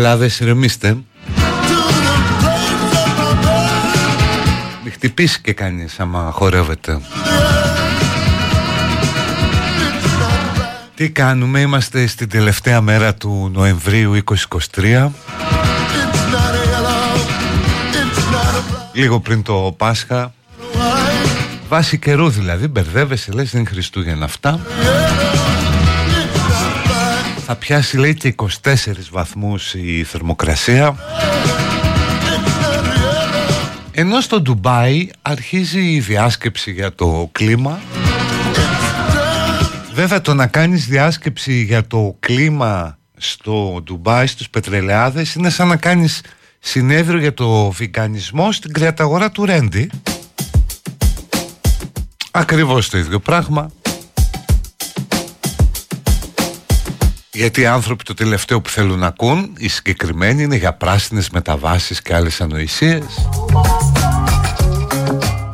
Καρεκλάδες ηρεμήστε. Μη χτυπήσει και κανείς άμα χορεύετε. Τι κάνουμε, είμαστε στην τελευταία μέρα του Νοεμβρίου 2023 Λίγο πριν το Πάσχα. Βάση καιρού δηλαδή, μπερδεύεσαι λες δεν Χριστούγεννα αυτά θα πιάσει λέει και 24 βαθμούς η θερμοκρασία. Ενώ στο Ντουμπάι αρχίζει η διάσκεψη για το κλίμα Βέβαια το να κάνεις διάσκεψη για το κλίμα στο Ντουμπάι στους πετρελαιάδες είναι σαν να κάνεις συνέδριο για το βικανισμό στην κρεαταγορά του Ρέντι. Ακριβώς το ίδιο πράγμα Γιατί οι άνθρωποι το τελευταίο που θέλουν να ακούν, οι συγκεκριμένοι είναι για πράσινες μεταβάσεις και άλλες ανοησίες.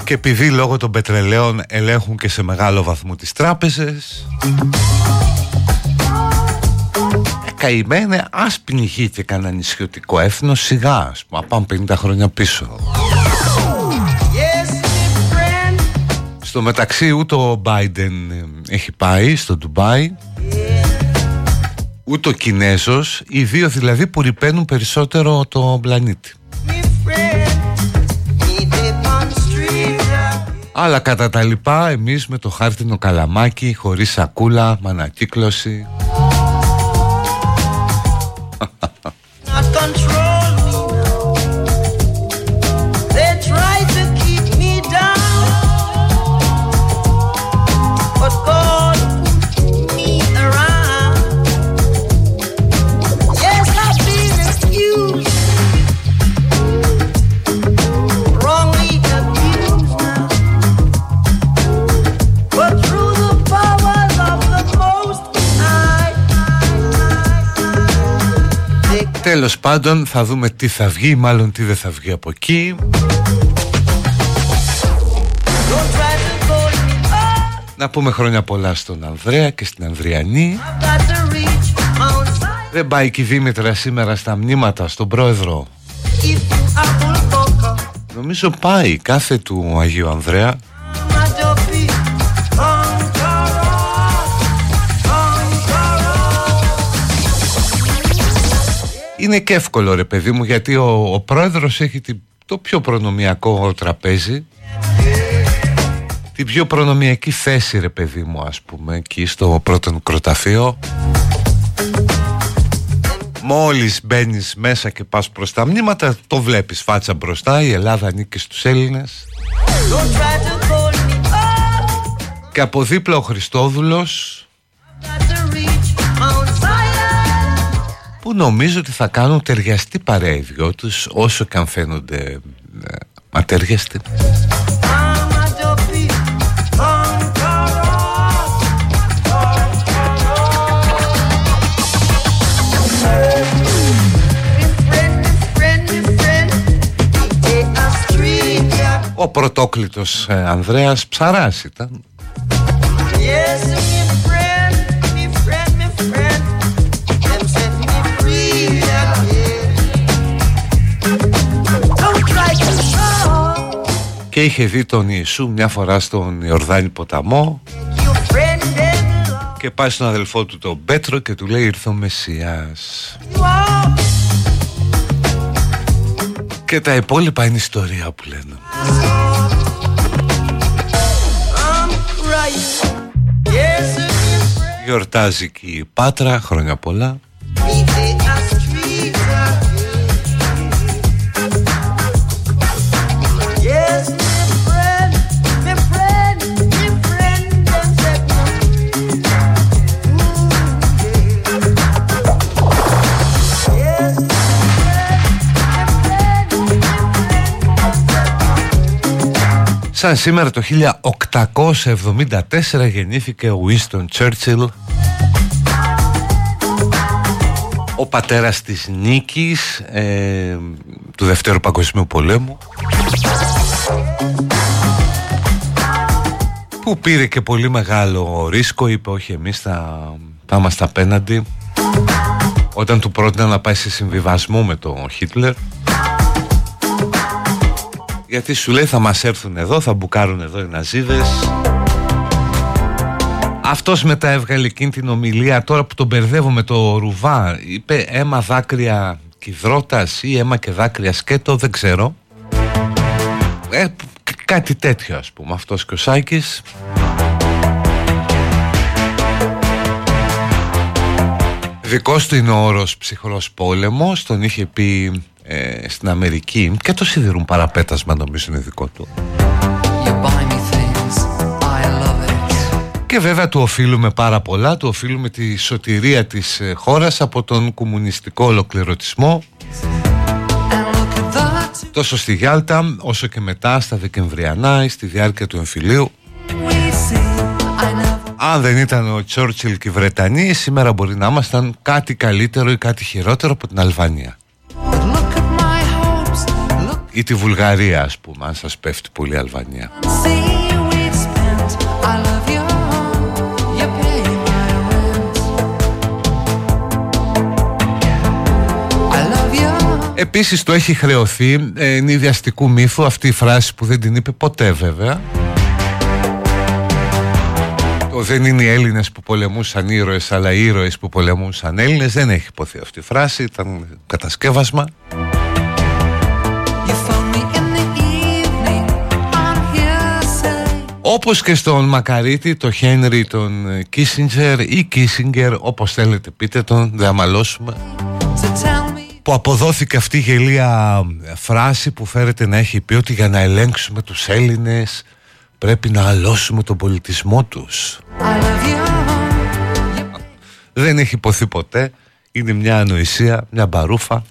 Και επειδή λόγω των πετρελαίων ελέγχουν και σε μεγάλο βαθμό τις τράπεζες ε, Καημένε ας πνιγεί και κανένα νησιωτικό έθνος σιγά ας πούμε, πάμε 50 χρόνια πίσω. Στο μεταξύ ούτε ο Biden έχει πάει στο Ντουμπάι ούτε ο Κινέζος οι δύο δηλαδή που ρηπαίνουν περισσότερο το πλανήτη. Αλλά κατά τα λοιπά εμείς με το χάρτινο καλαμάκι Χωρίς σακούλα, με ανακύκλωση Τέλος πάντων θα δούμε τι θα βγει Μάλλον τι δεν θα βγει από εκεί. Να πούμε χρόνια πολλά στον Ανδρέα και στην Ανδριανή. Δεν πάει και η Δήμητρα σήμερα στα μνήματα στον πρόεδρο. Νομίζω πάει κάθε του Αγίου Ανδρέα είναι και εύκολο ρε παιδί μου γιατί ο, ο πρόεδρος έχει το πιο προνομιακό τραπέζι. Την πιο προνομιακή θέση ρε παιδί μου ας πούμε εκεί στο πρώτο μικροταφείο Μόλις μπαίνεις μέσα και πας προς τα μνήματα το βλέπεις φάτσα μπροστά η Ελλάδα ανήκει στους Έλληνες. Και από δίπλα ο Χριστόδουλος που νομίζω ότι θα κάνουν ταιριαστή παρέα οι δυο τους όσο και αν φαίνονται ε, ατέριαστοι. Ο πρωτόκλητος ε, Ανδρέας Ψαράς ήταν και είχε δει τον Ιησού μια φορά στον Ιορδάνη ποταμό. Και πάει στον αδελφό του τον Πέτρο και του λέει ήρθε ο Μεσσιάς και τα υπόλοιπα είναι ιστορία που λένε. Γιορτάζει και η Πάτρα χρόνια πολλά Σαν σήμερα το 1874 γεννήθηκε ο Winston Churchill. Ο πατέρας της νίκης ε, του Δευτέρου Παγκοσμίου Πολέμου. Που πήρε και πολύ μεγάλο ρίσκο είπε όχι εμείς θα, θα είμαστε απέναντι όταν του πρότεινε να πάει σε συμβιβασμό με τον Χίτλερ γιατί σου λέει θα μας έρθουν εδώ, θα μπουκάρουν εδώ οι Ναζίδες Αυτός μετά έβγαλε εκείνη την ομιλία. Τώρα που τον μπερδεύω με το ρουβά Είπε αίμα δάκρυα κυδρότας ή αίμα και δάκρυα σκέτο δεν ξέρω ε, Κάτι τέτοιο ας πούμε αυτός και ο Σάκης. Δικός του είναι ο όρος ψυχρός πόλεμος Τον είχε πει ε, στην Αμερική και το σιδηρούν παραπέτασμα νομίζω είναι δικό του. Και βέβαια του οφείλουμε πάρα πολλά του οφείλουμε τη σωτηρία της ε, χώρας από τον κομμουνιστικό ολοκληρωτισμό. Τόσο στη Γιάλτα όσο και μετά στα Δεκεμβριανά ή στη διάρκεια του εμφυλίου. Αν δεν ήταν ο Τσόρτσιλ και οι Βρετανοί Σήμερα μπορεί να ήμασταν κάτι καλύτερο ή κάτι χειρότερο από την Αλβανία Ή τη Βουλγαρία ας πούμε Αν σας πέφτει πολύ η Αλβανία. Επίσης το έχει χρεωθεί ε, Είναι ιδιαστικού μύθου Αυτή η φράση που δεν την είπε ποτέ βέβαια. Το δεν είναι οι Έλληνες που πολεμούσαν ήρωες Αλλά οι ήρωες που πολεμούσαν Έλληνες Δεν έχει υποθεί αυτή η φράση Ήταν κατασκεύασμα Όπως και στον Μακαρίτη, το Χένρι, τον Κίσιντζερ ή Κίσιγκερ, όπως θέλετε πείτε τον, δεν αμαλώσουμε. Που αποδόθηκε αυτή η γελία φράση που φέρεται να έχει πει ότι για να ελέγξουμε τους Έλληνες πρέπει να αλώσουμε τον πολιτισμό τους. Δεν έχει υποθεί ποτέ, είναι μια ανοησία, μια μπαρούφα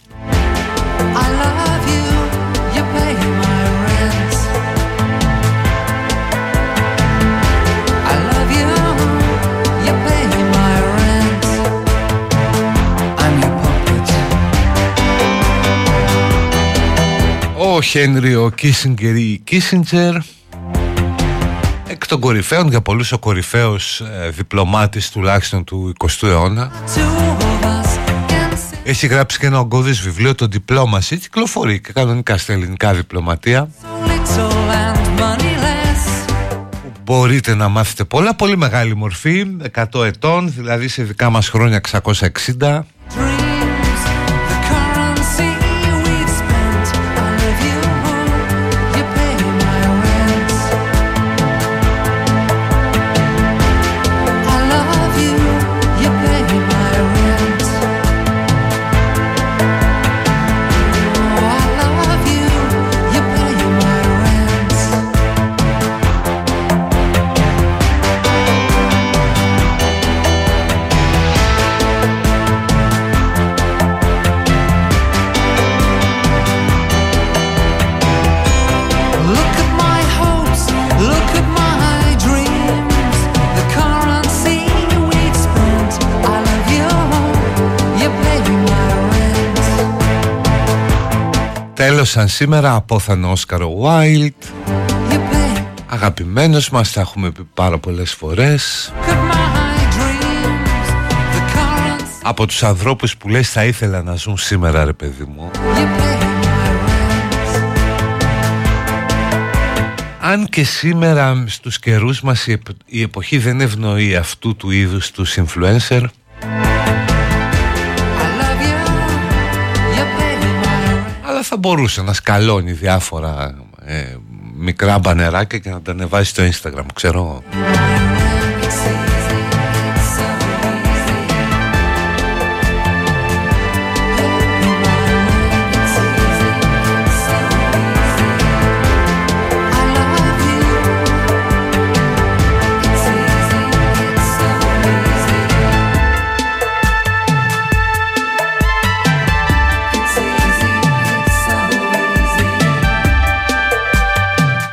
ο Χένρι, ο Κίσιγκερ ή Κίσιντζερ. Εκ των κορυφαίων για πολλούς ο κορυφαίος ε, διπλωμάτης τουλάχιστον του 20ου αιώνα. Έχει γράψει και ένα ογκώδες βιβλίο το Diplomacy. Κυκλοφορεί και κανονικά στα ελληνικά διπλωματία. Μπορείτε να μάθετε πολλά πολύ μεγάλη μορφή 100 ετών δηλαδή σε δικά μας χρόνια 660 Τέλωσαν σήμερα απόθανο Όσκαρο Βάιλτ Αγαπημένος μας, τα έχουμε πει πάρα πολλές φορές. Από τους ανθρώπους που λες θα ήθελα να ζουν σήμερα ρε παιδί μου. Αν και σήμερα στους καιρούς μας η εποχή δεν ευνοεί αυτού του είδους τους influencer θα μπορούσε να σκαλώνει διάφορα ε, μικρά μπανεράκια και να τα ανεβάσει στο Instagram, ξέρω.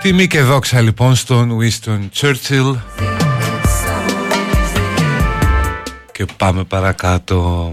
Τιμή και δόξα λοιπόν στον Winston Churchill. Και πάμε παρακάτω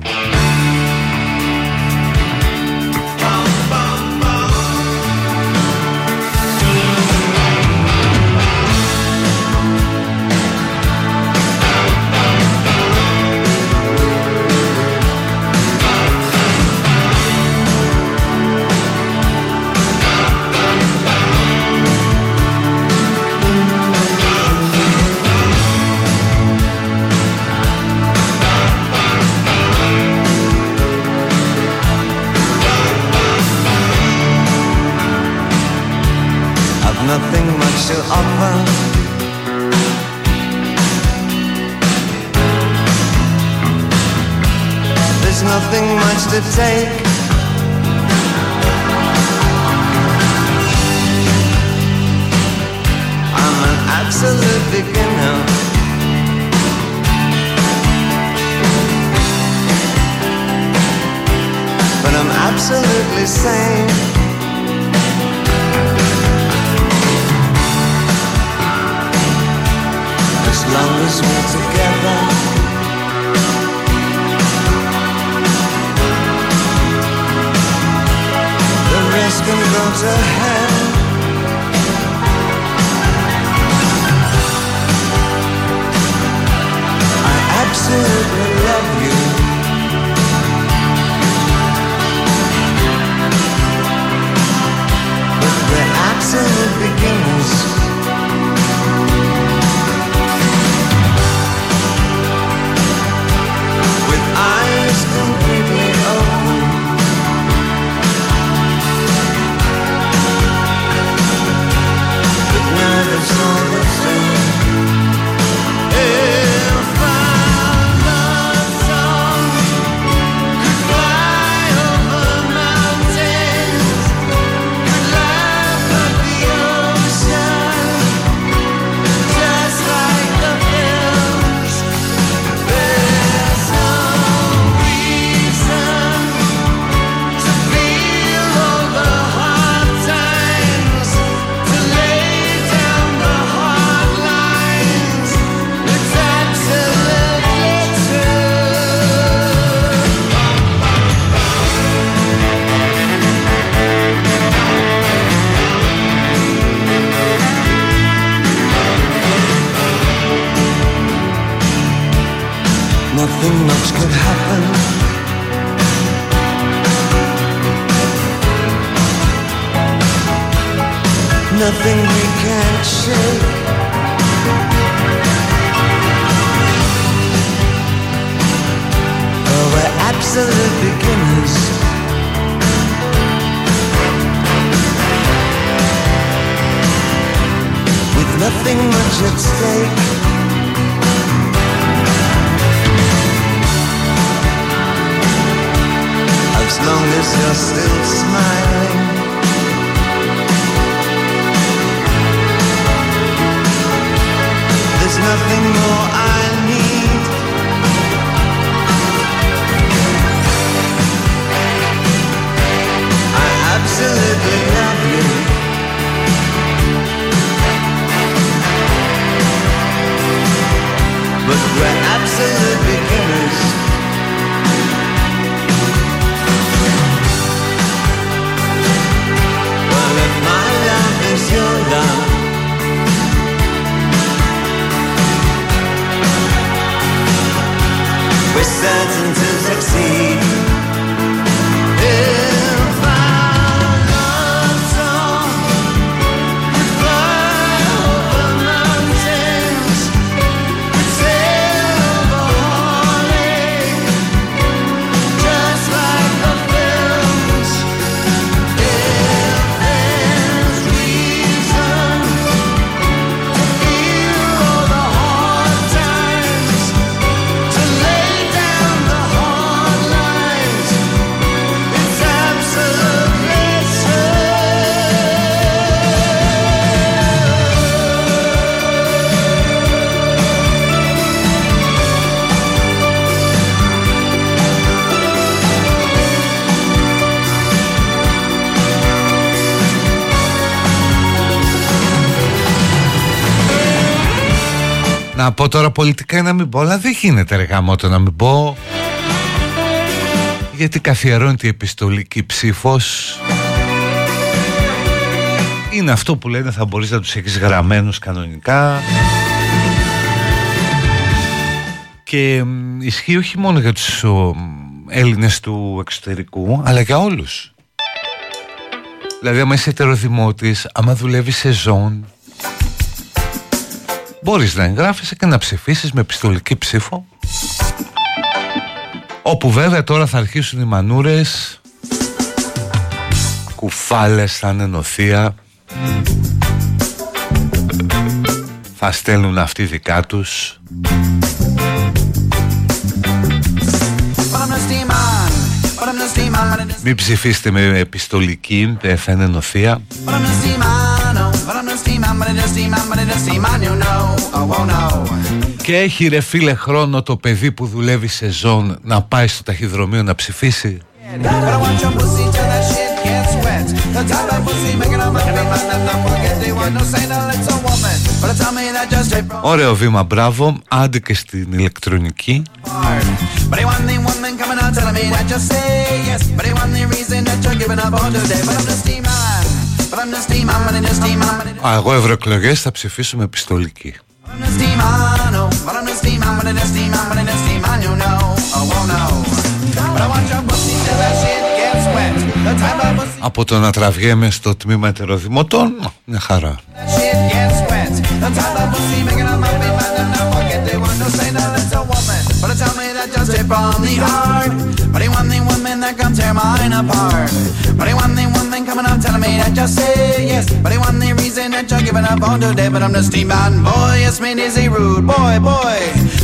to take. I'm an absolute beginner. But I'm absolutely sane. Να πω τώρα πολιτικά ή να μην πω, αλλά δεν γίνεται ρε γαμώτο να μην πω. Γιατί καθιερώνεται η επιστολική ψήφος. Είναι αυτό που λένε θα μπορείς να τους έχεις γραμμένους κανονικά. Και ισχύει όχι μόνο για τους ο, Έλληνες του εξωτερικού αλλά για όλους. Δηλαδή άμα είσαι ετεροδημότης άμα δουλεύεις σε ζών Μπορείς να εγγράφεσαι και να ψηφίσεις με πιστολική ψήφο. Όπου βέβαια τώρα θα αρχίσουν οι μανούρες. Κουφάλες θα είναι νοθεία. Θα στέλνουν αυτοί δικά τους. Μην ψηφίστε με επιστολική, θα είναι νοθεία και έχει ρε φίλε χρόνο το παιδί που δουλεύει σε ζών να πάει στο ταχυδρομείο να ψηφίσει; Ωραίο βήμα, μπράβο. Άντε και στην ηλεκτρονική. Α, εγώ ευρωεκλογές θα ψηφίσω με πιστολική. Από το να τραβιέμαι στο τμήμα ετεροδημοτών, μια χαρά. But tell me that just tip on the heart But he want the woman that can tear mine apart But he want the woman coming up telling me that just say yes But he want the reason that you're giving up on today But I'm the steam man boy, yes me is a rude boy, boy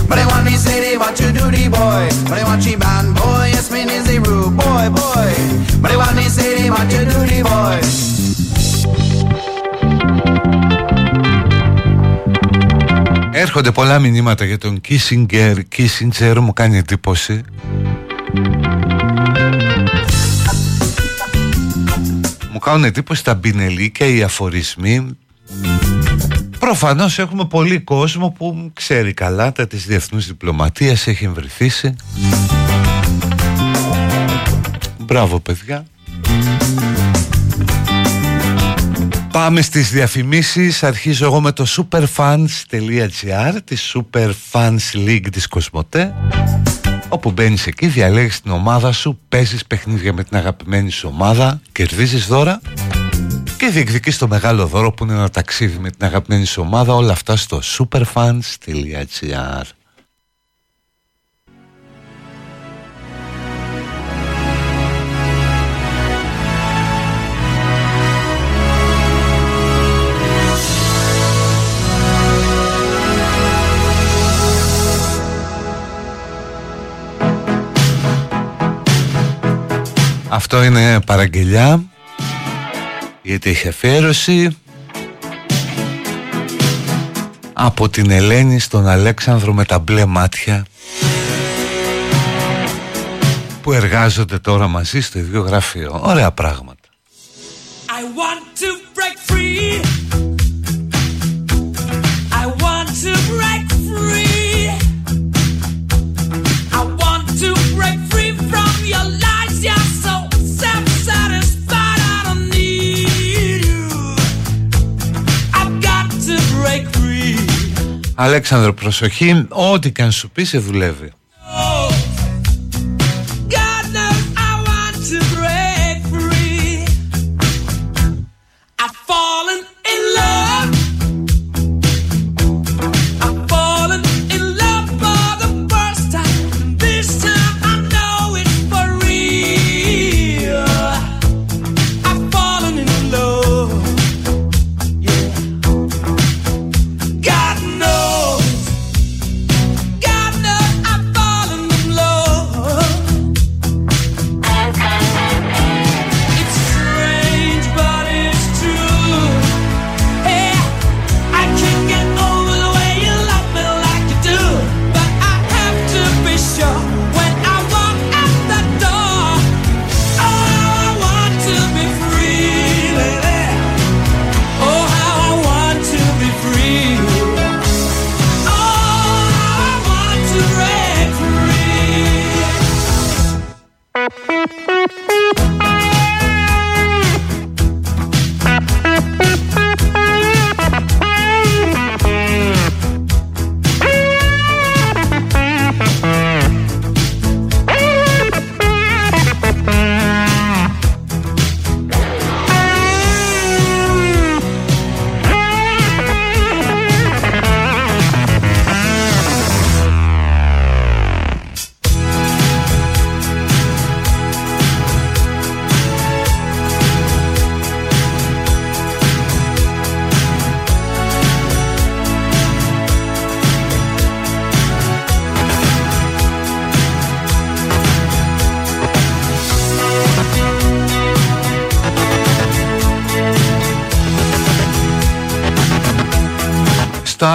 But he want me say what you do the boy But he want she band boy, yes me is a rude boy, boy But he want me say what you do the boy Έρχονται πολλά μηνύματα για τον Κίσιγκερ Κίσιντζερ μου κάνει εντύπωση Μου κάνουν εντύπωση τα μπινελίκια, οι αφορισμοί. Προφανώς έχουμε πολύ κόσμο που ξέρει καλά τα της διεθνούς διπλωματίας Έχει εμβριθήσει. Μπράβο παιδιά. Πάμε στις διαφημίσεις. Αρχίζω εγώ με το superfans.gr Τη Superfans League της Κοσμοτέ Όπου μπαίνεις εκεί, διαλέγεις την ομάδα σου Παίζεις παιχνίδια με την αγαπημένη σου ομάδα Κερδίζεις δώρα Και διεκδικείς το μεγάλο δώρο που είναι ένα ταξίδι με την αγαπημένη σου ομάδα. Όλα αυτά στο superfans.gr Αυτό είναι παραγγελιά γιατί έχει αφιέρωση από την Ελένη στον Αλέξανδρο με τα μπλε μάτια που εργάζονται τώρα μαζί στο ίδιο γραφείο. Ωραία πράγματα. I want to break free. Αλέξανδρο προσοχή Ό,τι και αν σου πει σε δουλεύει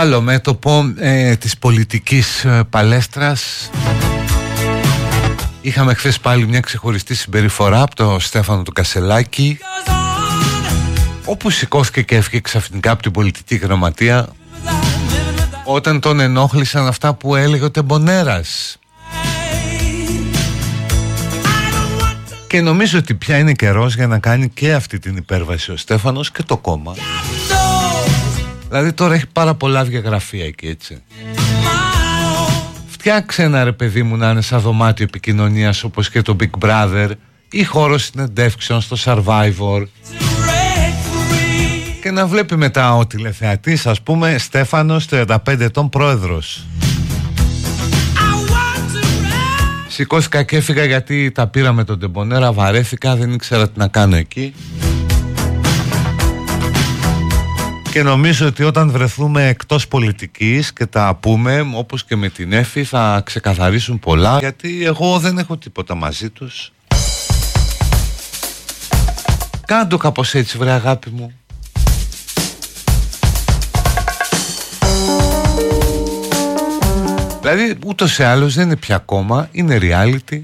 άλλο μέτωπο ε, της πολιτικής ε, παλέστρας. Είχαμε χθες πάλι μια ξεχωριστή συμπεριφορά από τον Στέφανο του Κασελάκη όπου σηκώθηκε και έφυγε ξαφνικά από την πολιτική γραμματεία όταν τον ενόχλησαν αυτά που έλεγε ο Τεμπονέρας. Και νομίζω ότι πια είναι καιρός για να κάνει και αυτή την υπέρβαση ο Στέφανος και το κόμμα δηλαδή τώρα έχει πάρα πολλά διαγραφεία εκεί έτσι. Φτιάξε ένα ρε παιδί μου να είναι σαν δωμάτιο επικοινωνίας όπως και το Big Brother. Ή χώρο συνεντεύξεων στο Survivor. Και να βλέπει μετά ο τηλεθεατής ας πούμε Στέφανος 35 ετών πρόεδρος. Σηκώθηκα και έφυγα γιατί τα πήρα με τον Τεμπονέρα Βαρέθηκα δεν ήξερα τι να κάνω εκεί Και νομίζω ότι όταν βρεθούμε εκτός πολιτικής και τα πούμε όπως και με την Εφη θα ξεκαθαρίσουν πολλά γιατί εγώ δεν έχω τίποτα μαζί τους. Κάντο κάπως έτσι βρε αγάπη μου. Δηλαδή ούτως ή άλλως δεν είναι πια κόμμα, είναι reality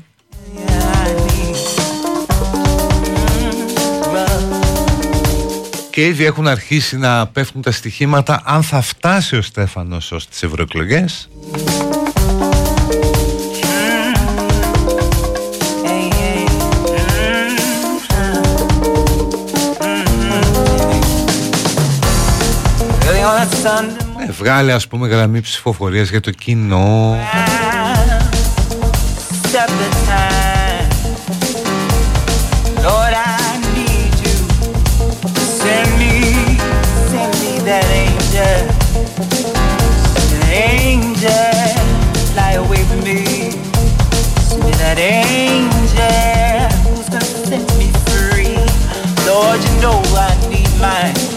και ήδη έχουν αρχίσει να πέφτουν τα στοιχήματα αν θα φτάσει ο Στέφανος ως τις ευρωεκλογές. Ε, βγάλε ας πούμε γραμμή ψηφοφορίας για το κοινό that angel, angel, fly away from me. Send me that angel who's gonna set me free. Lord, you know I need mine.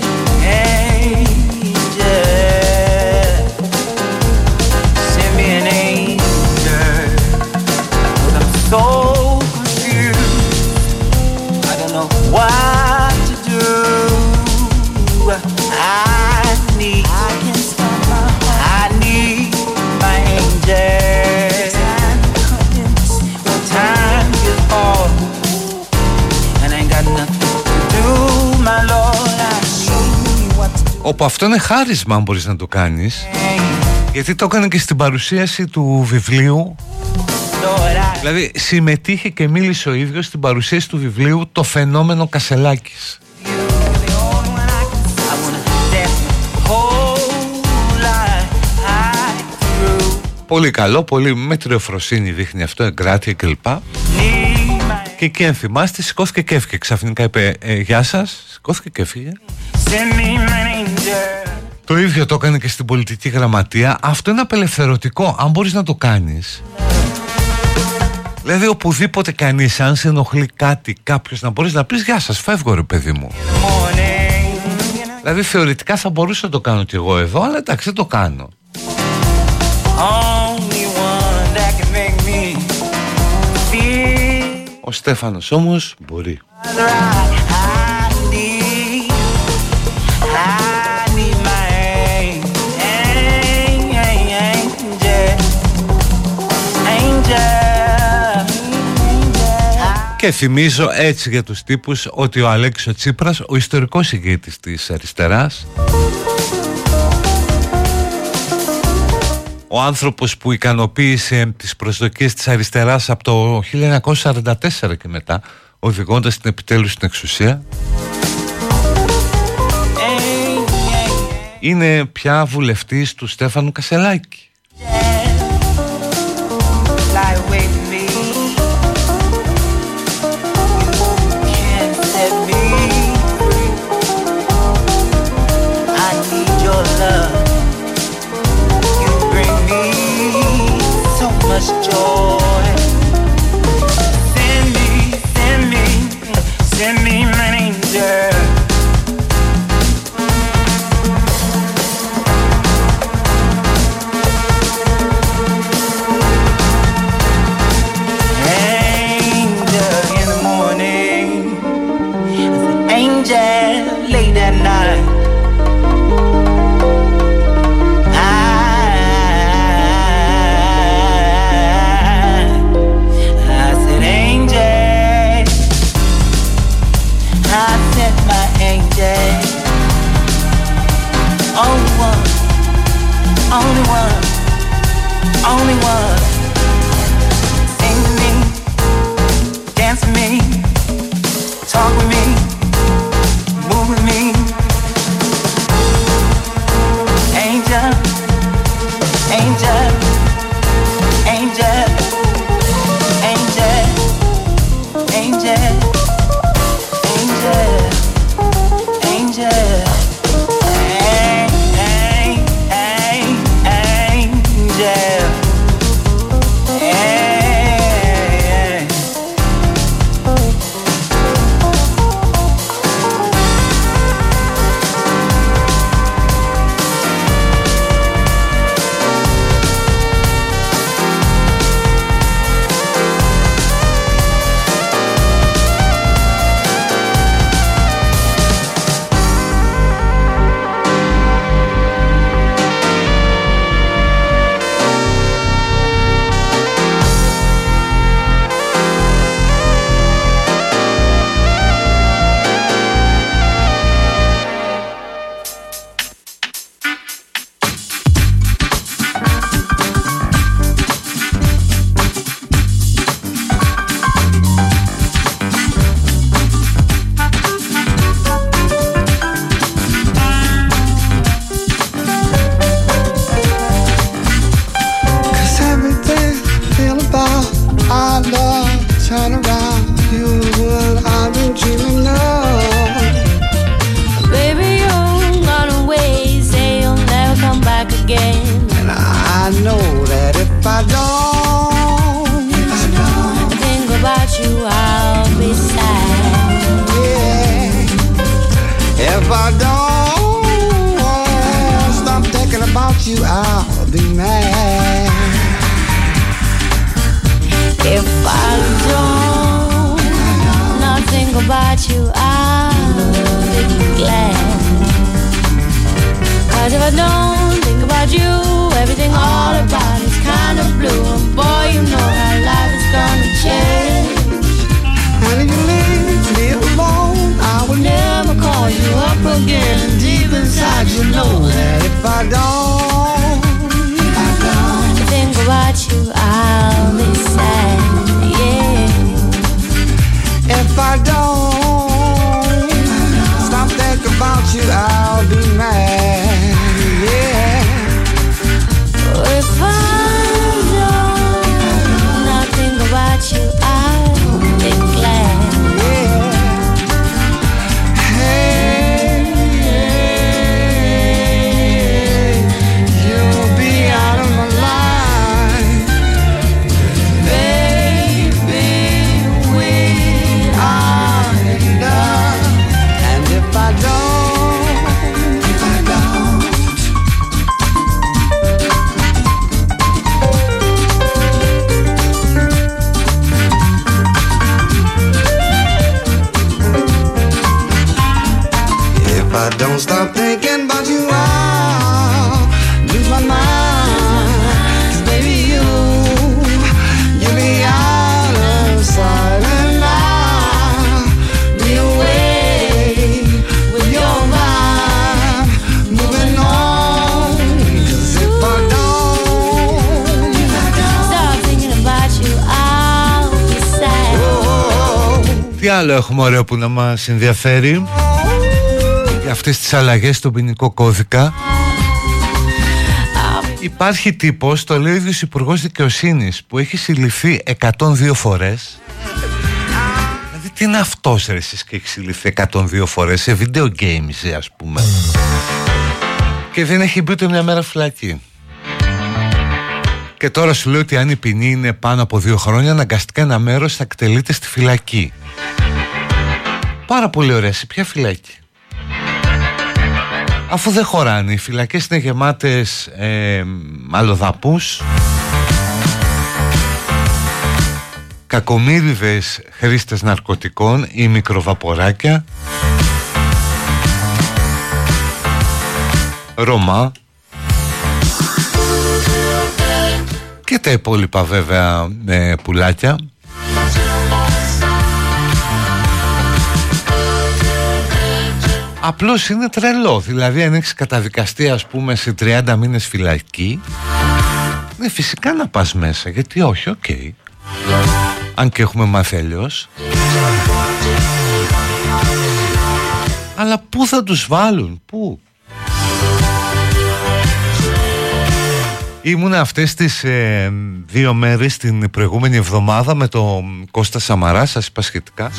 Όπου αυτό είναι χάρισμα αν μπορείς να το κάνεις γιατί το έκανε και στην παρουσίαση του βιβλίου Δηλαδή συμμετείχε και μίλησε ο ίδιος στην παρουσίαση του βιβλίου «Το φαινόμενο Κασελάκης». Πολύ καλό, πολύ μετριοφροσύνη δείχνει αυτό, εγκράτεια κλπ. Και εκεί αν θυμάστε σηκώθηκε και έφυγε Ξαφνικά είπε ε, γεια σας Σηκώθηκε και έφυγε Το ίδιο το έκανε και στην πολιτική γραμματεία. Αυτό είναι απελευθερωτικό Αν μπορείς να το κάνεις. Δηλαδή οπουδήποτε κανείς Αν σε ενοχλεί κάτι κάποιος να μπορείς να πεις Γεια σας φεύγω ρε παιδί μου Δηλαδή θεωρητικά θα μπορούσα να το κάνω κι εγώ εδώ Αλλά εντάξει δεν το κάνω. Ο Στέφανος όμως μπορεί. Και θυμίζω έτσι για τους τύπους ότι ο Αλέξης Τσίπρας, ο ιστορικός ηγέτης της αριστεράς ο άνθρωπος που ικανοποίησε τις προσδοκίες της αριστεράς από το 1944 και μετά οδηγώντας την επιτέλους στην εξουσία είναι πια βουλευτής του Στέφανου Κασελάκη angel, angel. Άλλο έχουμε ωραίο που να μας ενδιαφέρει; Για αυτές τις αλλαγές στον ποινικό κώδικα Υπάρχει τύπος, το λέει ο ίδιος Υπουργός Δικαιοσύνης που έχει συλληφθεί 102 φορές Δηλαδή τι είναι αυτός ρε εσείς και έχει συλληφθεί 102 φορές σε video games ας πούμε Και δεν έχει μπει ούτε μια μέρα φυλακή και τώρα σου λέει ότι αν η ποινή είναι πάνω από δύο χρόνια αναγκαστικά ένα μέρος θα εκτελείται στη φυλακή Πάρα πολύ ωραία. Σε ποια φυλάκη. Αφού δεν χωράνε. Οι φυλακές είναι γεμάτες ε, αλλοδαπούς. Κακομύριδες χρήστες ναρκωτικών ή μικροβαποράκια. Ρωμά. Και τα υπόλοιπα βέβαια ε, πουλάκια. Απλώς είναι τρελό. Δηλαδή, αν έχεις καταδικαστεί, ας πούμε, σε 30 μήνες φυλακή, ναι, φυσικά να πας μέσα. Γιατί όχι, οκ. Αν και έχουμε μάθει αλλιώς. Αλλά πού θα τους βάλουν, πού; Ήμουν αυτές τις ε, δύο μέρες την προηγούμενη εβδομάδα με τον Κώστα Σαμαρά, σας είπα σχετικά.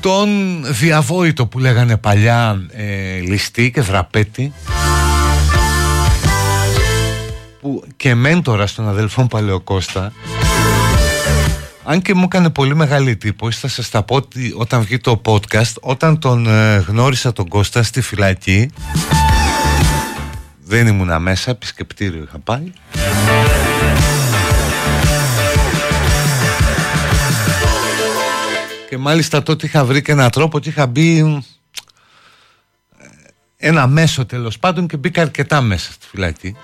Τον διαβόητο που λέγανε παλιά ε, ληστή και δραπέτη που και μέντορα στον αδελφόν Παλαιοκώστα αν και μου έκανε πολύ μεγάλη εντύπωση θα σας τα πω ότι όταν βγει το podcast όταν τον ε, γνώρισα τον Κώστα στη φυλακή δεν ήμουνα μέσα, επισκεπτήριο είχα πάει. Και μάλιστα τότε είχα βρει και έναν τρόπο και είχα μπει ε, ένα μέσο τέλος πάντων και μπήκα αρκετά μέσα στη φυλακή.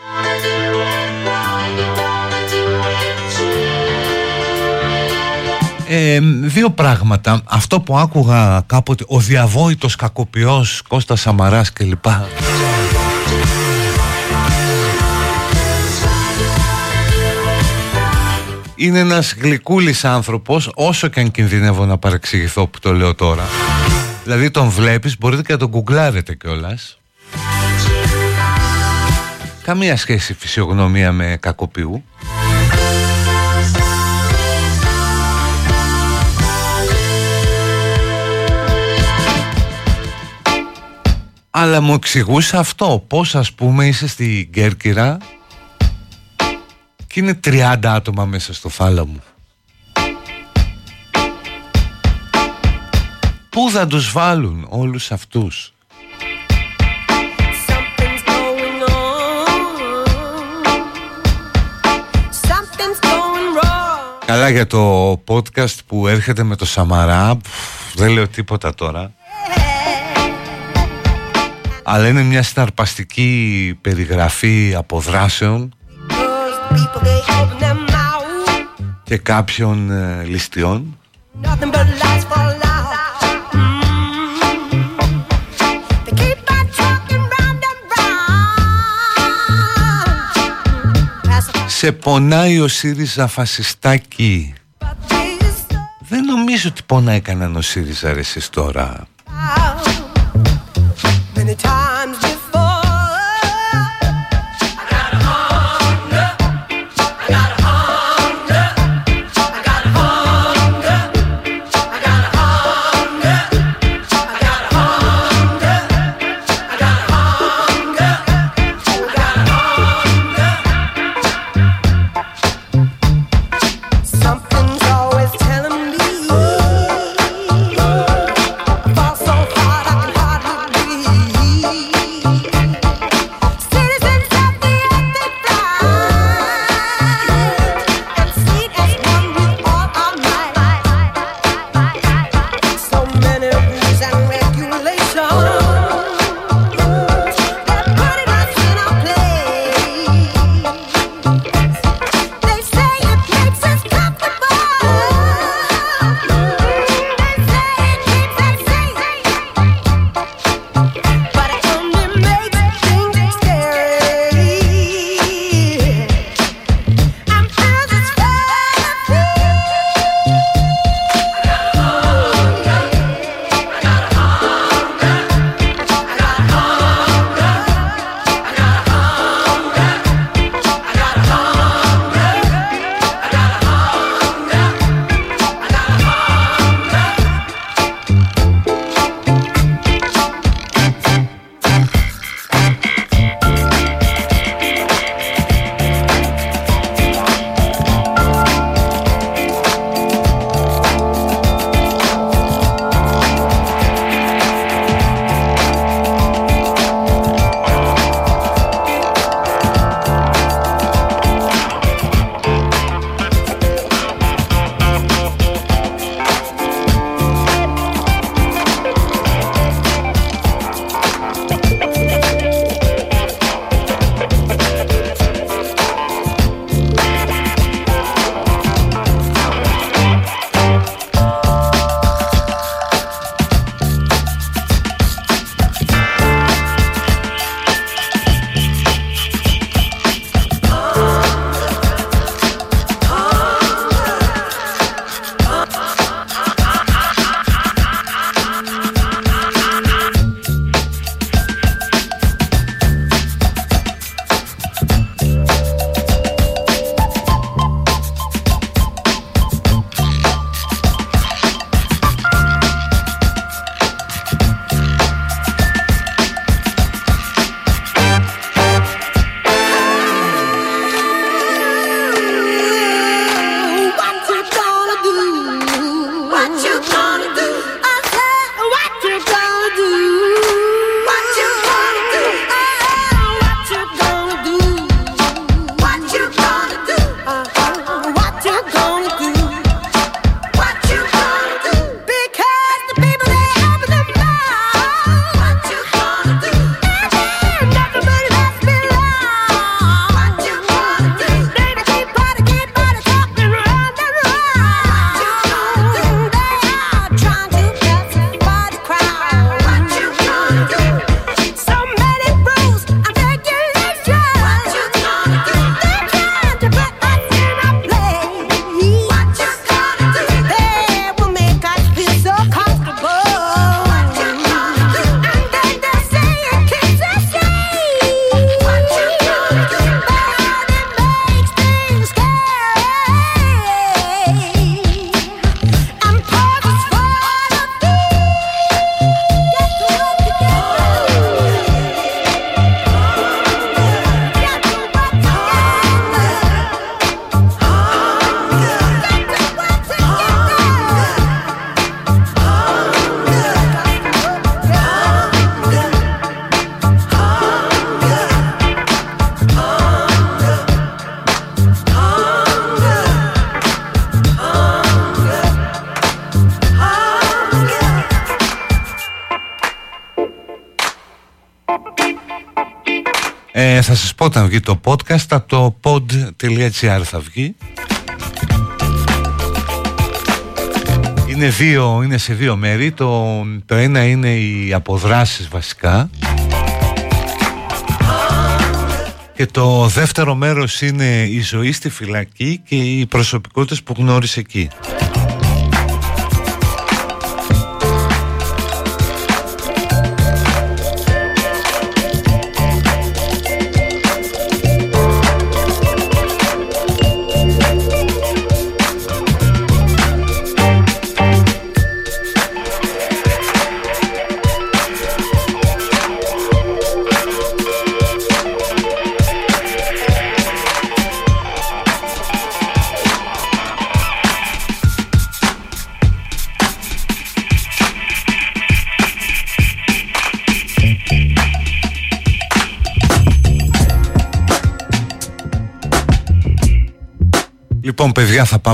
Ε, δύο πράγματα. Αυτό που άκουγα κάποτε, ο διαβόητος κακοποιός Κώστας Σαμαράς κλπ. Είναι ένας γλυκούλης άνθρωπος όσο και αν κινδυνεύω να παρεξηγηθώ που το λέω τώρα δηλαδή τον βλέπεις μπορείτε και να τον γκουγκλάρετε κιόλας. καμία σχέση φυσιογνωμία με κακοποιού αλλά μου εξηγούσε αυτό πως ας πούμε είσαι στην Κέρκυρα και είναι 30 άτομα μέσα στο θάλαμο. Πού θα τους βάλουν όλους αυτούς; Καλά για το podcast που έρχεται με το Σαμαρά Δεν λέω τίποτα τώρα Αλλά είναι μια συναρπαστική περιγραφή αποδράσεων και κάποιων ε, ληστιών. Σε πονάει ο ΣΥΡΙΖΑ φασιστάκι. Δεν νομίζω ότι πονάει κανέναν ο ΣΥΡΙΖΑ ρε εσείς τώρα. Ε, όταν βγει το podcast από το pod.gr θα βγει. Είναι, δύο, είναι σε δύο μέρη. Το, το ένα είναι οι αποδράσεις βασικά. Και το δεύτερο μέρος είναι η ζωή στη φυλακή και οι προσωπικότητες που γνώρισε εκεί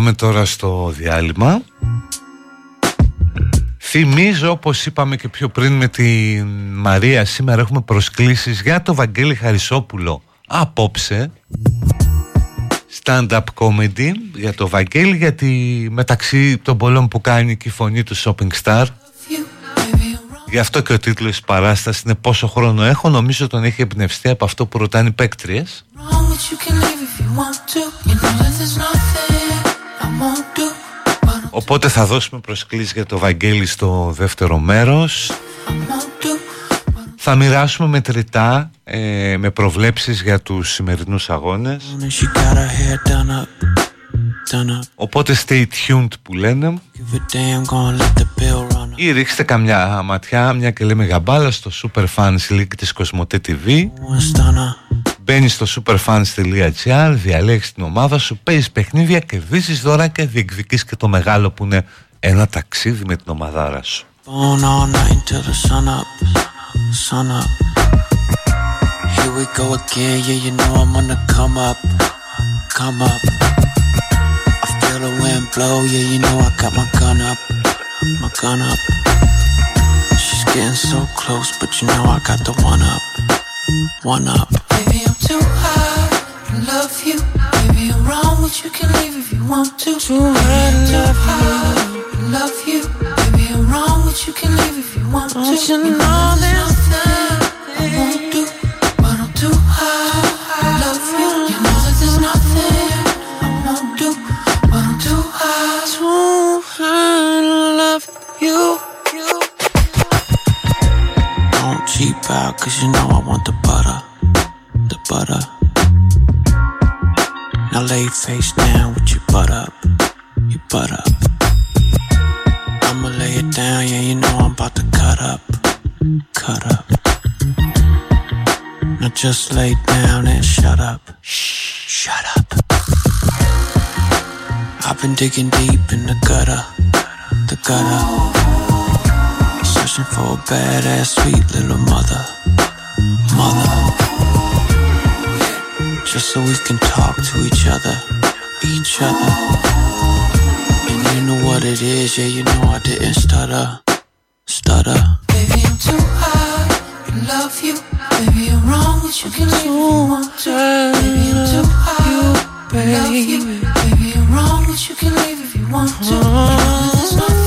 πάμε τώρα στο διάλειμμα. Θυμίζω όπως είπαμε και πιο πριν με τη Μαρία Σήμερα έχουμε προσκλήσεις για το Βαγγέλη Χαρισόπουλο Απόψε. Stand-up comedy για το Βαγγέλη Γιατί μεταξύ των πολλών που κάνει και η φωνή του Shopping Star Γι' αυτό και ο τίτλος της παράστασης είναι πόσο χρόνο έχω Νομίζω τον έχει εμπνευστεί από αυτό που ρωτάνε οι παίκτριες Οπότε θα δώσουμε προσκλήσεις για το Βαγγέλη στο δεύτερο μέρος. Θα μοιράσουμε μετρητά ε, με προβλέψεις για τους σημερινούς αγώνες. Οπότε stay tuned που λένε. Ή ρίξτε καμιά ματιά Μια και λέμε γαμπάλα στο Super Fans League της Κοσμοτέ TV Μπαίνει στο superfans.gr, διαλέξει την ομάδα σου, παίζεις παιχνίδια και δει δώρα και διεκδική και το μεγάλο που είναι ένα ταξίδι με την ομάδα σου. Baby, I'm too high to love you. Baby, I'm wrong, but you can leave if you want to. Too high to love you. To love you. Baby, I'm wrong, but you can leave if you want to. Don't you know there's nothing I won't do, but I'm too high to love you. You know that there's nothing I won't do, but I'm too high. Too high to love you. Don't cheap out, cause you know I want the butter the butter. Now lay face down with your butt up, your butt up. I'ma lay it down, yeah, you know I'm about to cut up, cut up. Now just lay down and shut up, shh, shut up. I've been digging deep in the gutter, the gutter. Searching for a badass, sweet little mother, mother just so we can talk to each other, each other. And you know what it is, yeah, you know I didn't stutter, stutter. Baby, I'm too high to love you. Baby, I'm wrong, but you can leave if you want to. Baby, I'm too high to love you. Baby, I'm wrong, but you can leave if you want to.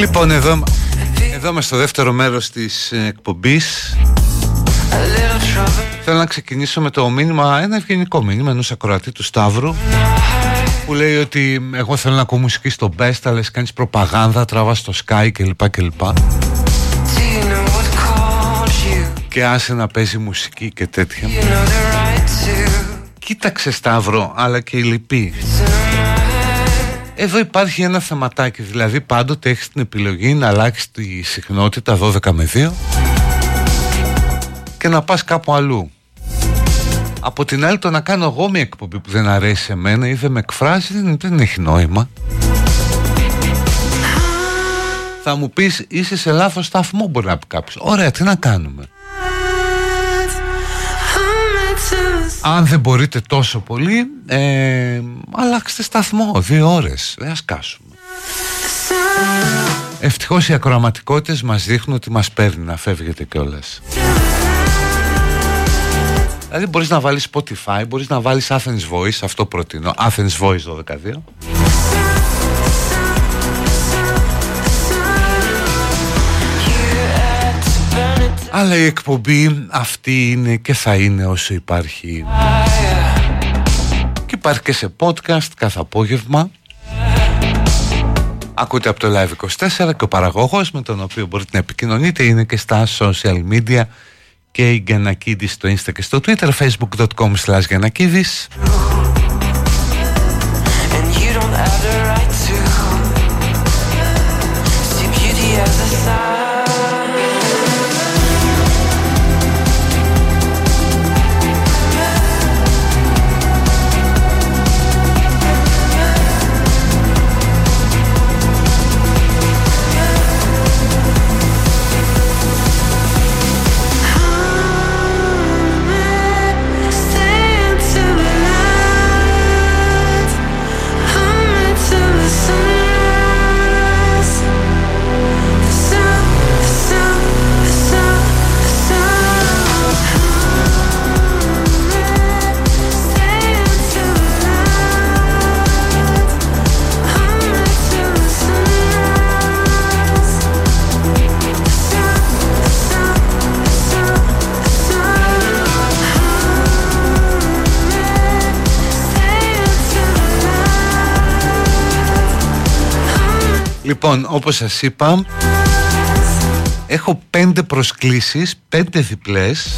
Λοιπόν, εδώ, εδώ είμαι στο δεύτερο μέρος της ε, εκπομπής. Θέλω να ξεκινήσω με το μήνυμα, ένα ευγενικό μήνυμα ενός ακροατή του Σταύρου που λέει ότι εγώ θέλω να ακούω μουσική στο Best αλλά κάνεις προπαγάνδα, τραβά στο Sky κλπ κλπ και άσε να παίζει μουσική και τέτοια. Κοίταξε Σταύρο αλλά και η λυπή εδώ υπάρχει ένα θεματάκι, δηλαδή πάντοτε έχεις την επιλογή να αλλάξεις τη συχνότητα 12 με 2 και να πας κάπου αλλού. Από την άλλη το να κάνω εγώ μια εκπομπή που δεν αρέσει σε μένα ή δεν με εκφράζει δεν, δεν έχει νόημα. Θα μου πεις είσαι σε λάθος σταθμό μπορεί να πει κάποιος. Ωραία τι να κάνουμε. Αν δεν μπορείτε τόσο πολύ ε, Αλλάξτε σταθμό Δύο ώρες. Δεν ας κάσουμε. Ευτυχώς οι ακροαματικότητες μας δείχνουν ότι μας παίρνει να φεύγετε κιόλας. Δηλαδή μπορείς να βάλεις Spotify Μπορείς να βάλεις Athens Voice Αυτό προτείνω. Athens Voice 12 Αλλά η εκπομπή αυτή είναι και θα είναι όσο υπάρχει. Και υπάρχει και σε podcast κάθε απόγευμα. Ακούτε από το Live24 και ο παραγωγός με τον οποίο μπορείτε να επικοινωνείτε είναι και στα social media και η Γιανακίδης στο Insta και στο Twitter facebook.com slash Γιανακίδης Λοιπόν, όπως σας είπα Έχω πέντε προσκλήσεις Πέντε διπλές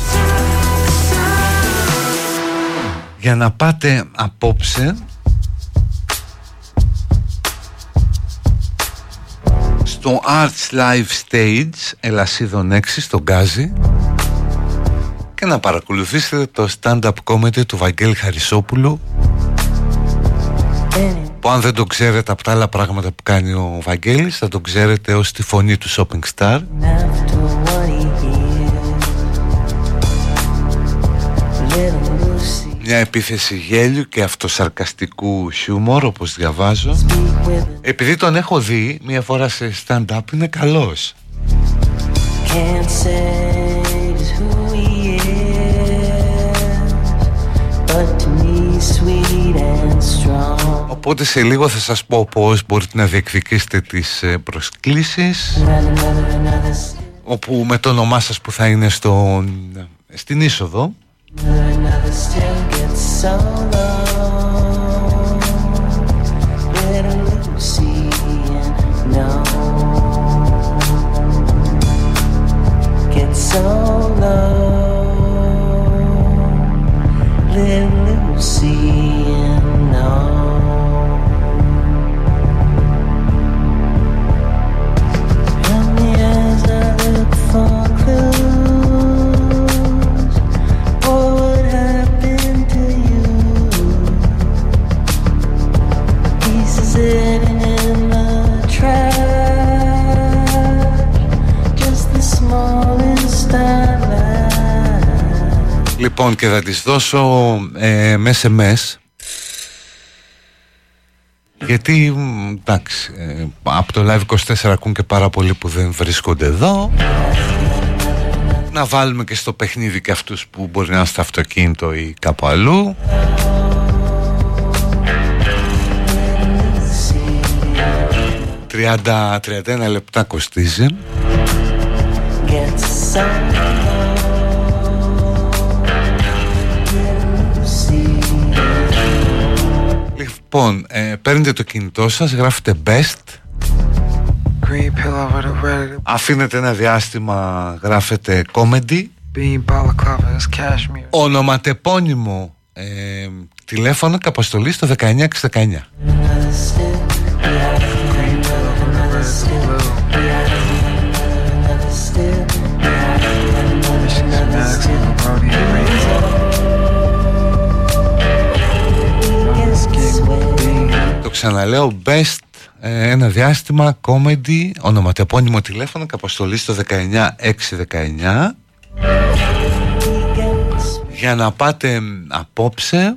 Για να πάτε απόψε. Στο Arts Live Stage Ελασίδων 6 στο Γκάζι. Και να παρακολουθήσετε το stand-up comedy του Βαγγέλη Χαρισόπουλου που αν δεν το ξέρετε από τα άλλα πράγματα που κάνει ο Βαγγέλης θα το ξέρετε ως τη φωνή του Shopping Star Μια επίθεση γέλιου και αυτοσαρκαστικού χιούμορ όπως διαβάζω Επειδή τον έχω δει μια φορά σε stand-up είναι καλός can't say just who he is, but to me sweet and strong. Οπότε σε λίγο θα σας πω πώς μπορείτε να διεκδικήσετε τις ε, προσκλήσεις Another, another, another, όπου με το όνομά σας που θα είναι στον, στην είσοδο another, another still gets so low. Little Lucy Λοιπόν και θα τις δώσω ε, με SMS γιατί μ, εντάξει ε, από το Live 24 ακούν και πάρα πολλοί που δεν βρίσκονται εδώ. Να βάλουμε και στο παιχνίδι και αυτούς που μπορεί να είναι στο αυτοκίνητο ή κάπου αλλού. 30, 31 λεπτά κοστίζει. Get Λοιπόν, ε, παίρνετε το κινητό σας, γράφετε best. Green pillow with a red Αφήνετε ένα διάστημα, γράφετε comedy. Bean balaclava is cashmere. Ονοματεπώνυμο ε, τηλέφωνο και αποστολή στο 19619 ξαναλέω best ε, ένα διάστημα comedy ονοματεπώνυμο τηλέφωνο και αποστολή στο 19619 για να πάτε μ, απόψε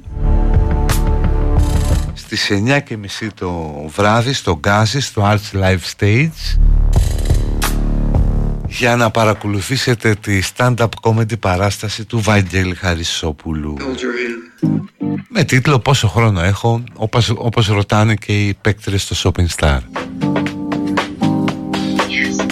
στις 9.30 το βράδυ στο Γκάζι στο Arts Live Stage για να παρακολουθήσετε τη stand-up comedy παράσταση του Βαγγέλη Χαρισόπουλου. Με τίτλο «Πόσο χρόνο έχω» όπως, όπως ρωτάνε και οι παίκτρες στο Shopping Star. You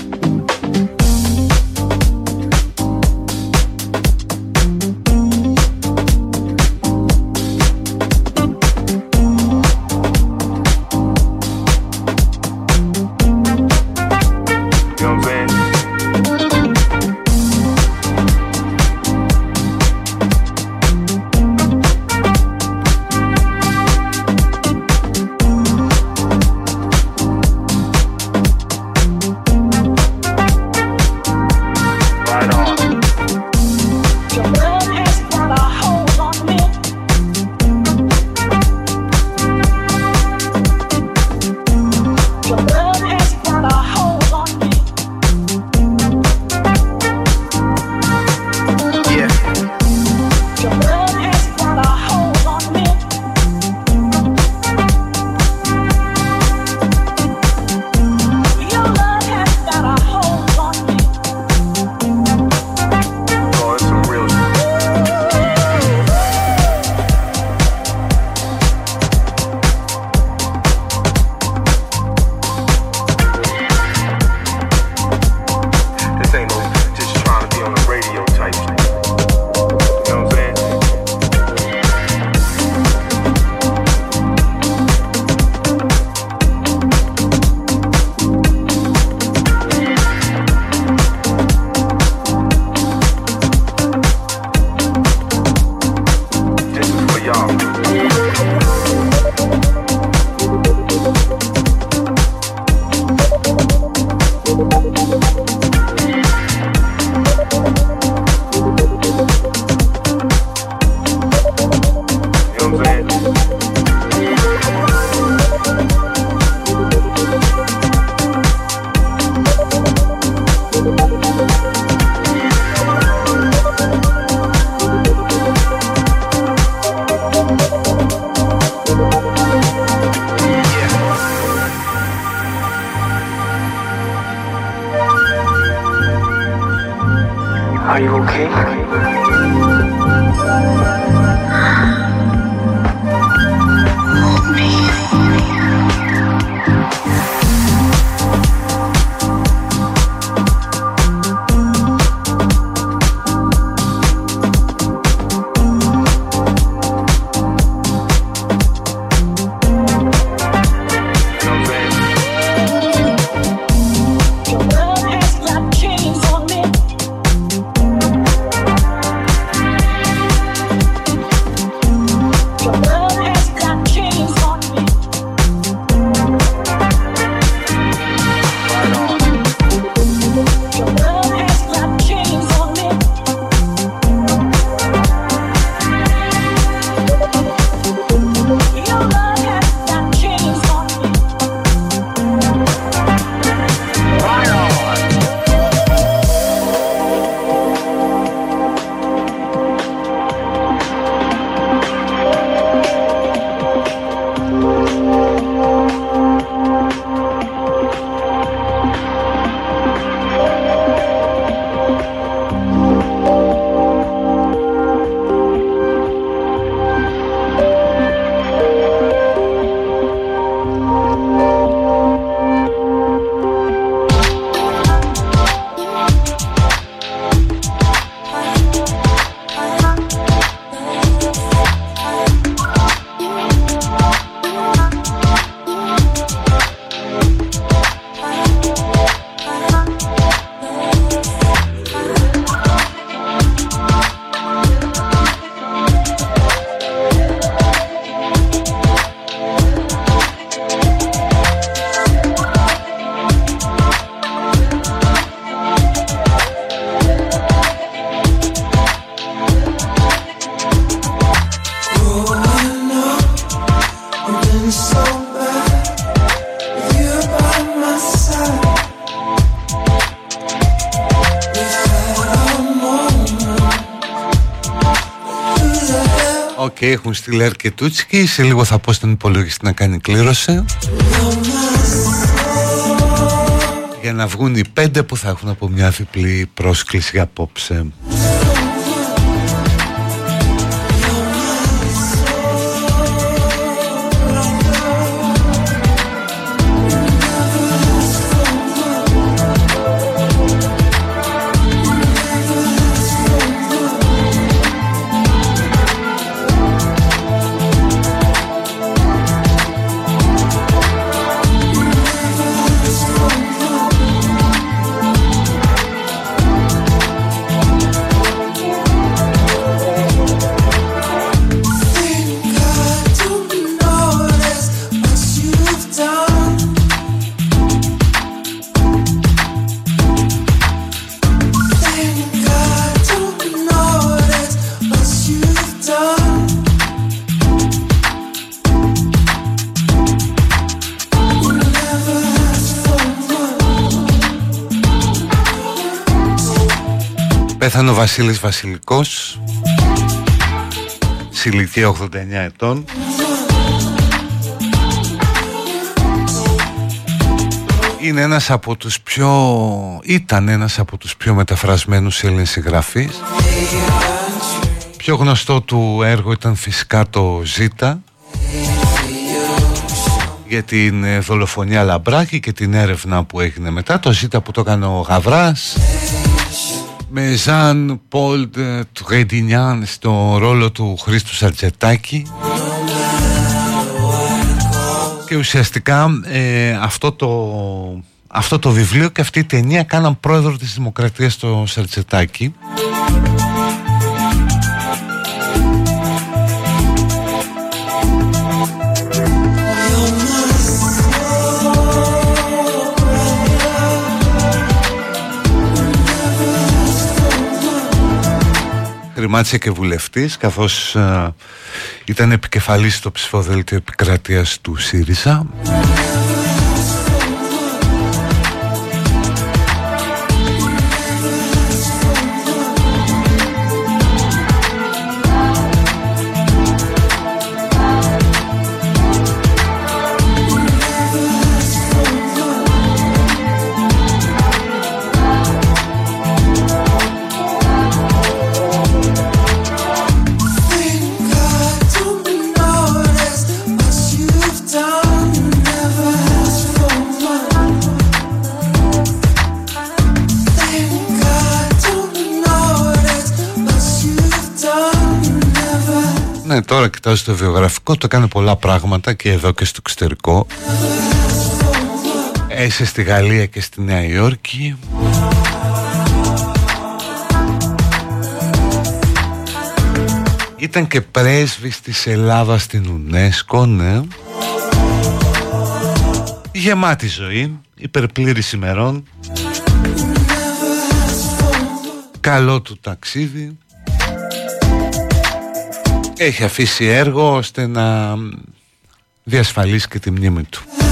έχουν στείλει αρκετούτσικοι. Σε λίγο θα πω στον υπολογιστή να κάνει κλήρωση. Για να βγουν οι πέντε που θα έχουν από μια διπλή πρόσκληση απόψε. Πέθανε ο Βασίλης Βασιλικός σε ηλικία 89 ετών. Είναι ένας από τους πιο... ήταν ένας από τους πιο μεταφρασμένους Έλληνες συγγραφείς. Πιο γνωστό του έργο ήταν φυσικά το «Ζήτα» για την ε, δολοφονία Λαμπράκη και την έρευνα που έγινε μετά. Το «Ζήτα» που το έκανε ο Γαβράς με Ζαν Πολ του Γεντινιάν στο ρόλο του Χρήστου Σαρτζετάκη. Και ουσιαστικά ε, αυτό, το, αυτό το βιβλίο και αυτή η ταινία κάναν πρόεδρο της Δημοκρατίας το Σαρτζετάκη χρημάτισε και βουλευτής καθώς ε, ήταν επικεφαλής στο ψηφοδέλτιο επικρατείας του ΣΥΡΙΖΑ τώρα κοιτάζω το βιογραφικό, το έκανε πολλά πράγματα και εδώ και στο εξωτερικό. Έσε στη Γαλλία και στη Νέα Υόρκη. Ήταν και πρέσβης της Ελλάδας στην UNESCO, ναι. Γεμάτη ζωή, υπερπλήρης ημερών. Καλό του ταξίδι. Έχει αφήσει έργο ώστε να διασφαλίσει και τη μνήμη του.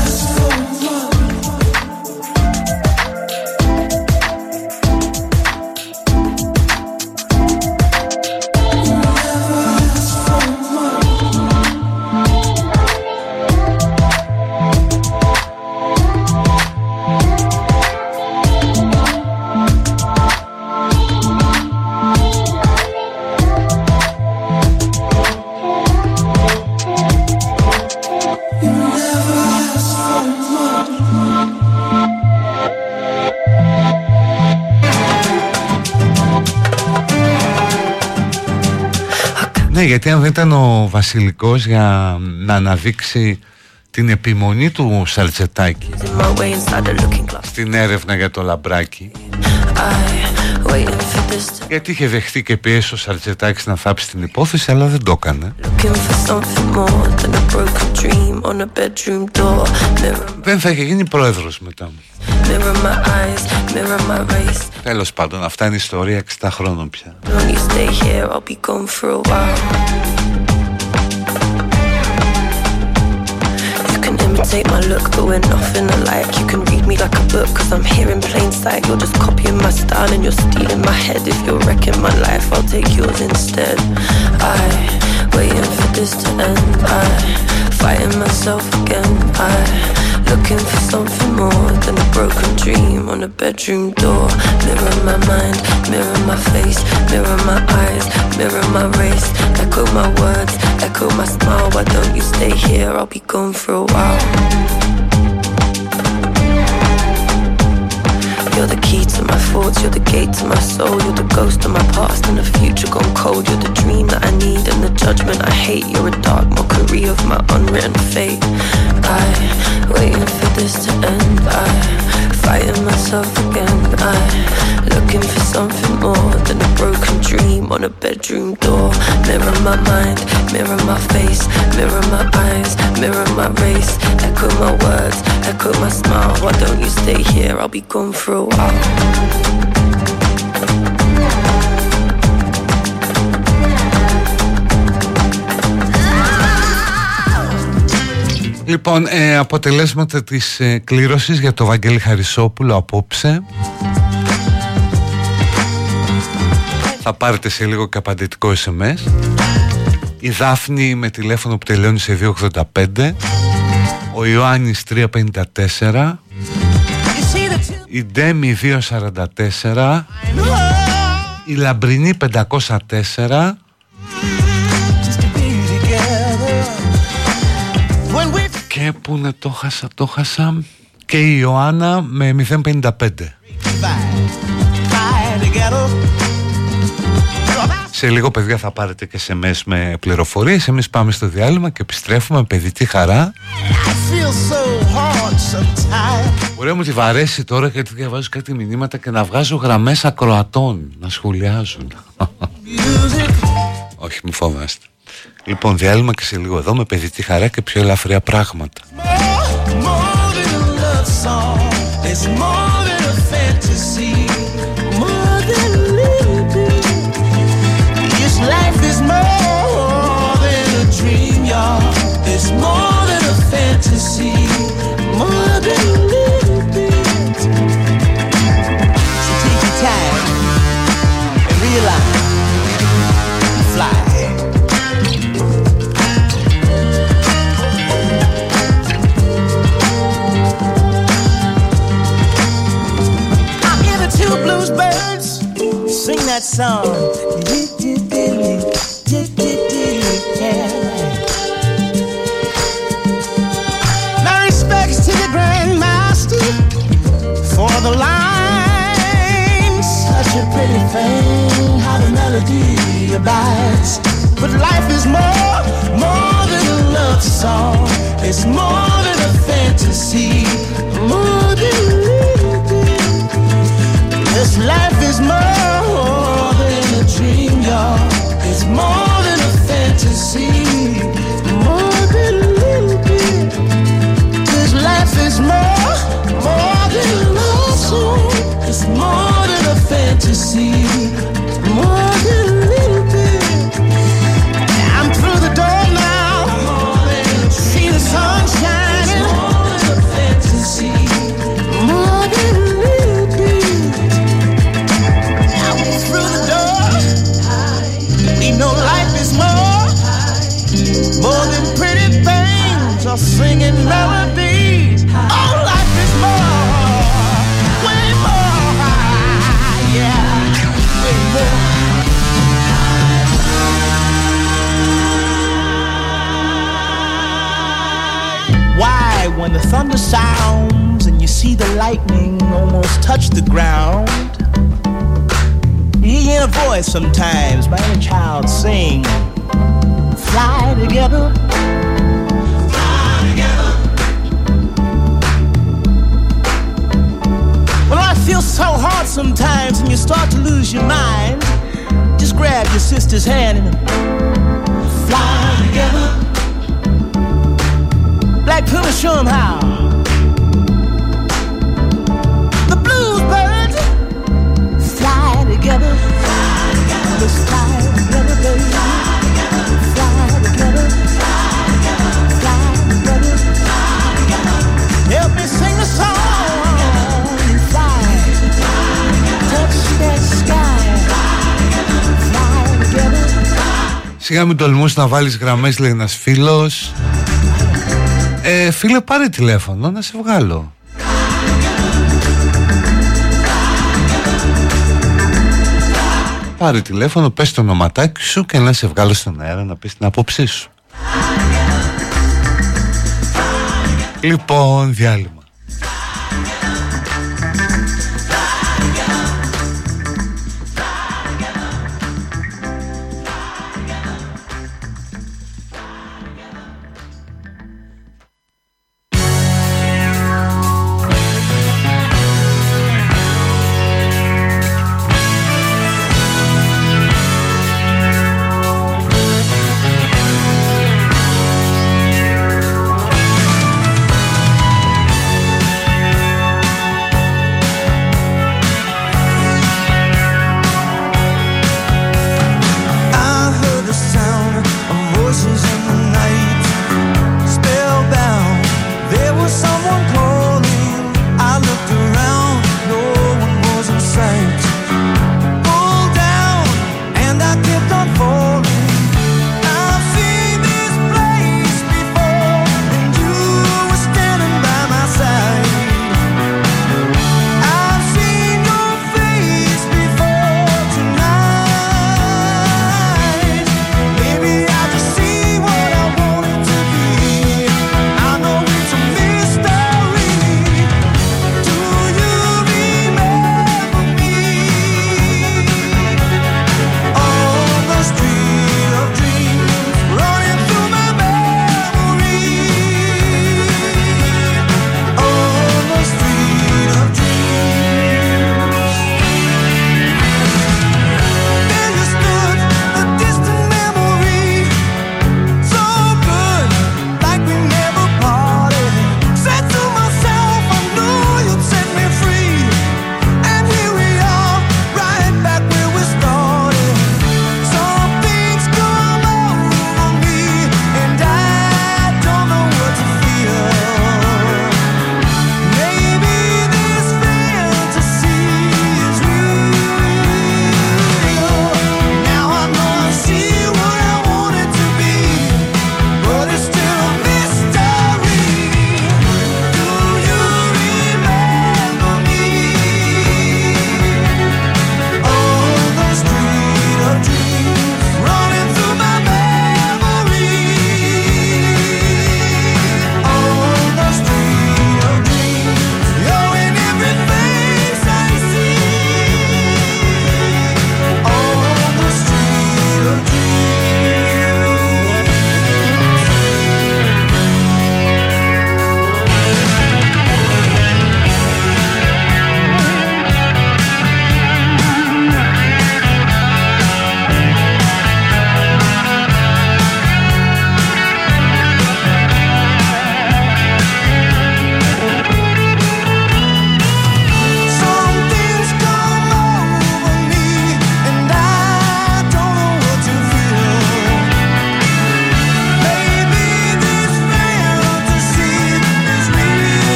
Ναι, γιατί αν δεν ήταν ο Βασιλικός για να αναδείξει την επιμονή του Σαλτσετάκη in my way and started looking close. στην έρευνα για το λαμπράκι I γιατί είχε δεχτεί και πιέσει ο Σαλτσετάκης να θάψει την υπόθεση αλλά δεν το έκανε looking for something more than a broken dream on a bedroom door. Mirror, δεν θα είχε γίνει πρόεδρος μετά mirror my eyes, mirror my race. τέλος πάντων αυτά είναι ιστορία 60 χρόνων πια imitate my look, but we're nothing alike. You can read me like a book, cause I'm here in plain sight. You're just copying my style and you're stealing my head. If you're wrecking my life, I'll take yours instead. I waiting for this to end. I fighting myself again. I looking for something more than a broken dream on a bedroom door. Mirror my mind, mirror my face, mirror my eyes, mirror my race. Echo my words, echo my smile. Why don't you stay here? I'll be gone for a while. You're the key to my thoughts, you're the gate to my soul, you're the ghost of my past and the future gone cold. You're the dream that I need and the judgment I hate. You're a dark mockery of my unwritten fate. I waiting for this to end. I fighting myself again. I looking for something more than a broken dream on a bedroom door. Mirror my mind, mirror my face, mirror my eyes, mirror my race. Echo my words, echo my smile. Why don't you stay here? I'll be gone for a while. Λοιπόν, ε, αποτελέσματα της ε, κλήρωσης για το Βαγγέλη Χαρισόπουλο απόψε. Θα πάρετε σε λίγο και απαντητικό SMS. Η Δάφνη με τηλέφωνο που τελειώνει σε 285. Ο Ιωάννης 354. Η Ντέμι 244. Η Λαμπρινή 504. Και που να το χάσα, το χάσα. Και η Ιωάννα με 055. Σε λίγο παιδιά θα πάρετε και σε μες με πληροφορίες Εμείς πάμε στο διάλειμμα και επιστρέφουμε με παιδιτή χαρά Ωραία μου τη βαρέσει τώρα γιατί διαβάζω κάτι μηνύματα και να βγάζω γραμμές ακροατών να σχολιάζουν Όχι μη φοβάστε Λοιπόν διάλειμμα και σε λίγο εδώ με παιδιτή χαρά και πιο ελαφριά πράγματα. It's more than Να βάλεις γραμμές λέει ένας φίλος. Ε, Φίλε πάρε τηλέφωνο να σε βγάλω. Πάρε τηλέφωνο, πες το ονοματάκι σου και να σε βγάλω στον αέρα να πεις την άποψή σου. Λοιπόν, διάλειμμα.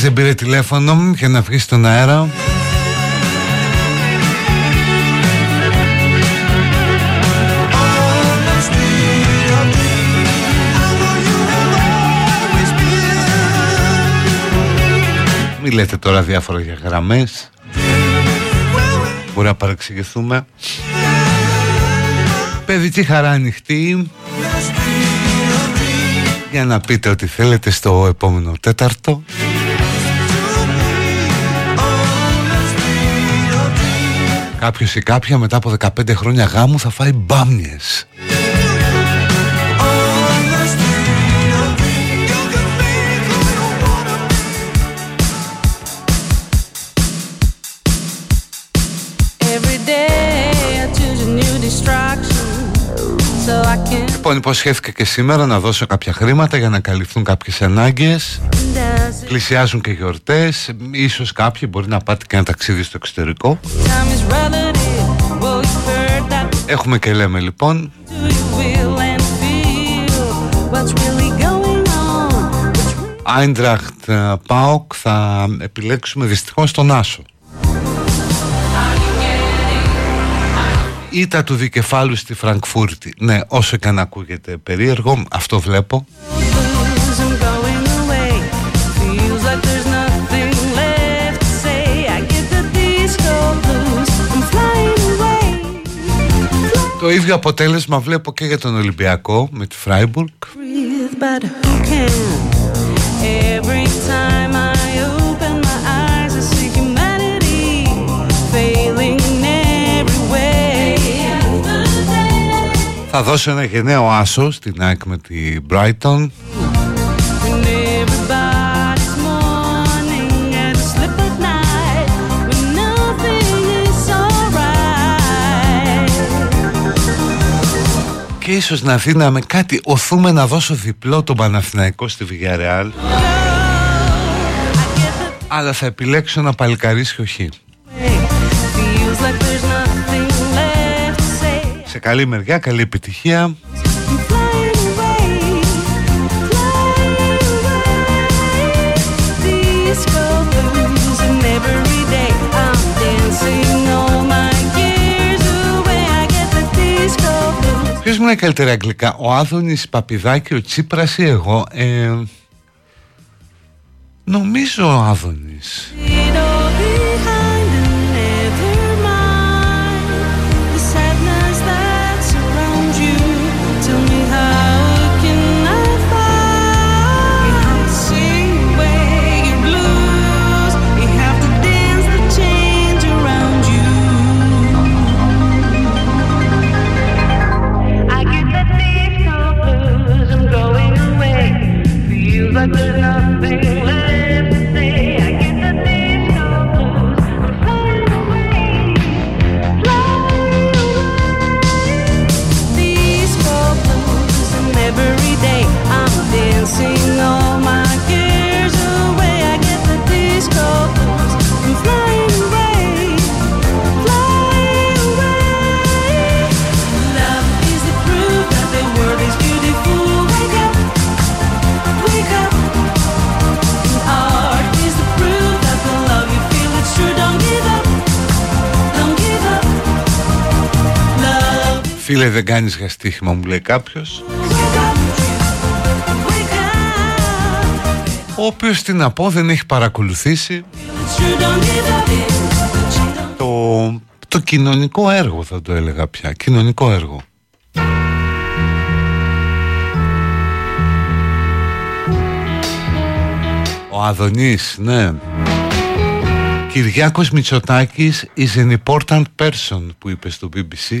Κανείς δεν πήρε τηλέφωνο μου για να βγει στον αέρα. Μη λέτε τώρα διάφορα για γραμμές. Μπορεί να παρεξηγηθούμε. Παιδική χαρά ανοιχτή. Για να πείτε ό,τι θέλετε στο επόμενο τέταρτο Κάποιος ή κάποια μετά από 15 χρόνια γάμου θα φάει μπάμιες. Every day I choose a new distraction so I can Λοιπόν υποσχέθηκα και σήμερα να δώσω κάποια χρήματα για να καλυφθούν κάποιες ανάγκες dance. Πλησιάζουν και γιορτές Ίσως κάποιοι μπορεί να πάτε και ένα ταξίδι στο εξωτερικό Time is relative. Well, you've heard that. Έχουμε και λέμε λοιπόν Do you will and feel what's really going on? What's Άιντραχτ ΠΑΟΚ θα επιλέξουμε δυστυχώς τον Άσο Ήτα του δικεφάλου στη Φραγκφούρτη Ναι όσο και αν ακούγεται περίεργο Αυτό βλέπω Το ίδιο αποτέλεσμα βλέπω και για τον Ολυμπιακό Με τη Φράιμπουργκ breathe, but who can? Every time I open my eyes, I see humanity failing in every way. Θα δώσω ένα γενναίο άσο στην ΑΕΚ με τη Brighton Και ίσως να δίναμε κάτι Οθούμε να δώσω διπλό τον Παναθηναϊκό στη Villarreal I get the Αλλά θα επιλέξω ένα παλικαρίσιο χ way. Feels like there's nothing left to say. Σε καλή μεριά, καλή επιτυχία blues. Ποιος μιλάει καλύτερα αγγλικά Ο Άδωνης Παπιδάκη, ο Τσίπρας ή εγώ ε, Νομίζω ο Άδωνης Φίλε δεν κάνεις για στοίχημα μου λέει κάποιος wake up, wake up. Ο οποίος τι να πω δεν έχει παρακολουθήσει It's true. Don't give up. το, το κοινωνικό έργο θα το έλεγα πια Κοινωνικό έργο Ο Αδωνής, ναι Κυριάκος Μητσοτάκης is an important person που είπε στο BBC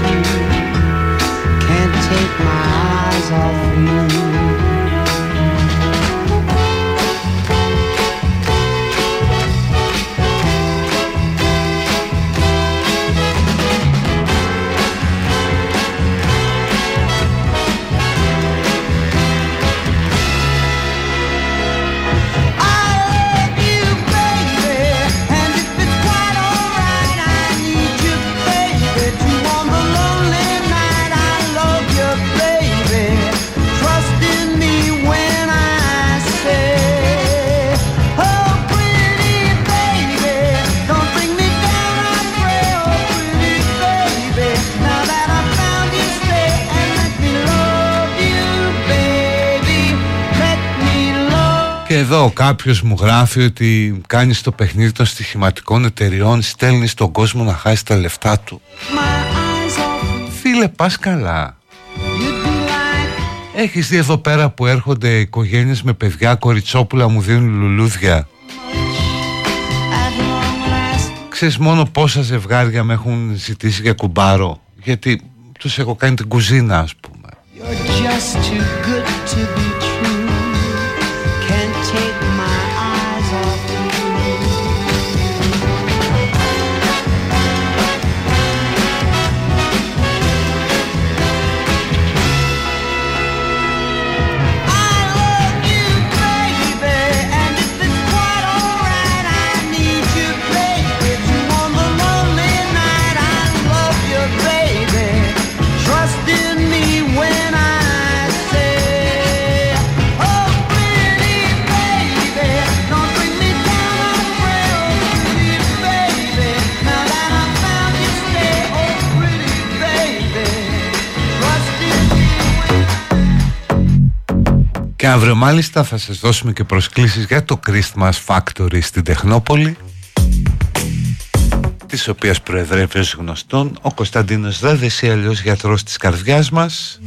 Take my eyes off you. Εδώ κάποιος μου γράφει ότι κάνεις το παιχνίδι των στοιχηματικών εταιριών στέλνεις στον κόσμο να χάσει τα λεφτά του. Φίλε πας καλά. Έχεις δει εδώ πέρα που έρχονται οικογένειες με παιδιά κοριτσόπουλα μου δίνουν λουλούδια. Ξέρεις μόνο πόσα ζευγάρια με έχουν ζητήσει για κουμπάρο. Γιατί τους έχω κάνει την κουζίνα ας πούμε. You're just too good to be Και αύριο μάλιστα θα σας δώσουμε και προσκλήσεις για το Christmas Factory στην Τεχνόπολη της οποίας προεδρεύει ως γνωστόν ο Κωνσταντίνος Δάδες ή αλλιώς γιατρός της καρδιάς μας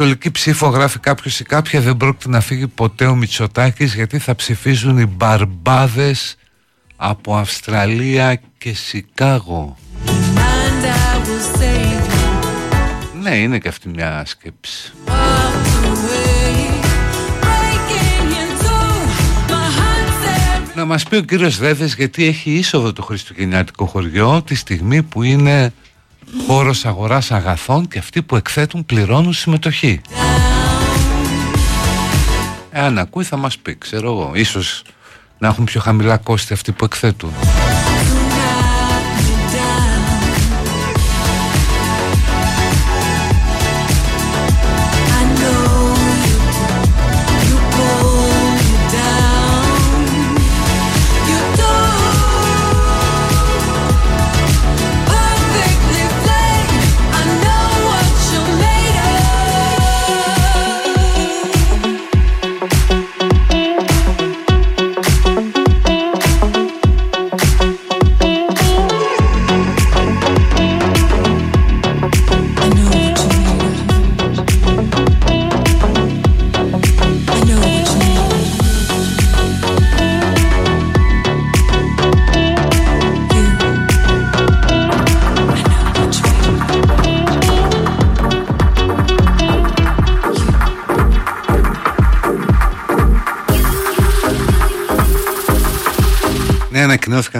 επιστολική ψήφο γράφει κάποιος ή κάποια δεν πρόκειται να φύγει ποτέ ο Μητσοτάκης γιατί θα ψηφίζουν οι μπαρμπάδες από Αυστραλία και Σικάγο. And I will save you. Ναι, είναι και αυτή μια σκέψη. Walk away, breaking into my heart said Να μας πει ο κύριος Δέδες γιατί έχει είσοδο το χριστουγεννιάτικο χωριό τη στιγμή που είναι χώρος αγοράς αγαθών και αυτοί που εκθέτουν πληρώνουν συμμετοχή. Εάν ακούει θα μας πει, ξέρω εγώ, ίσως να έχουν πιο χαμηλά κόστη αυτοί που εκθέτουν.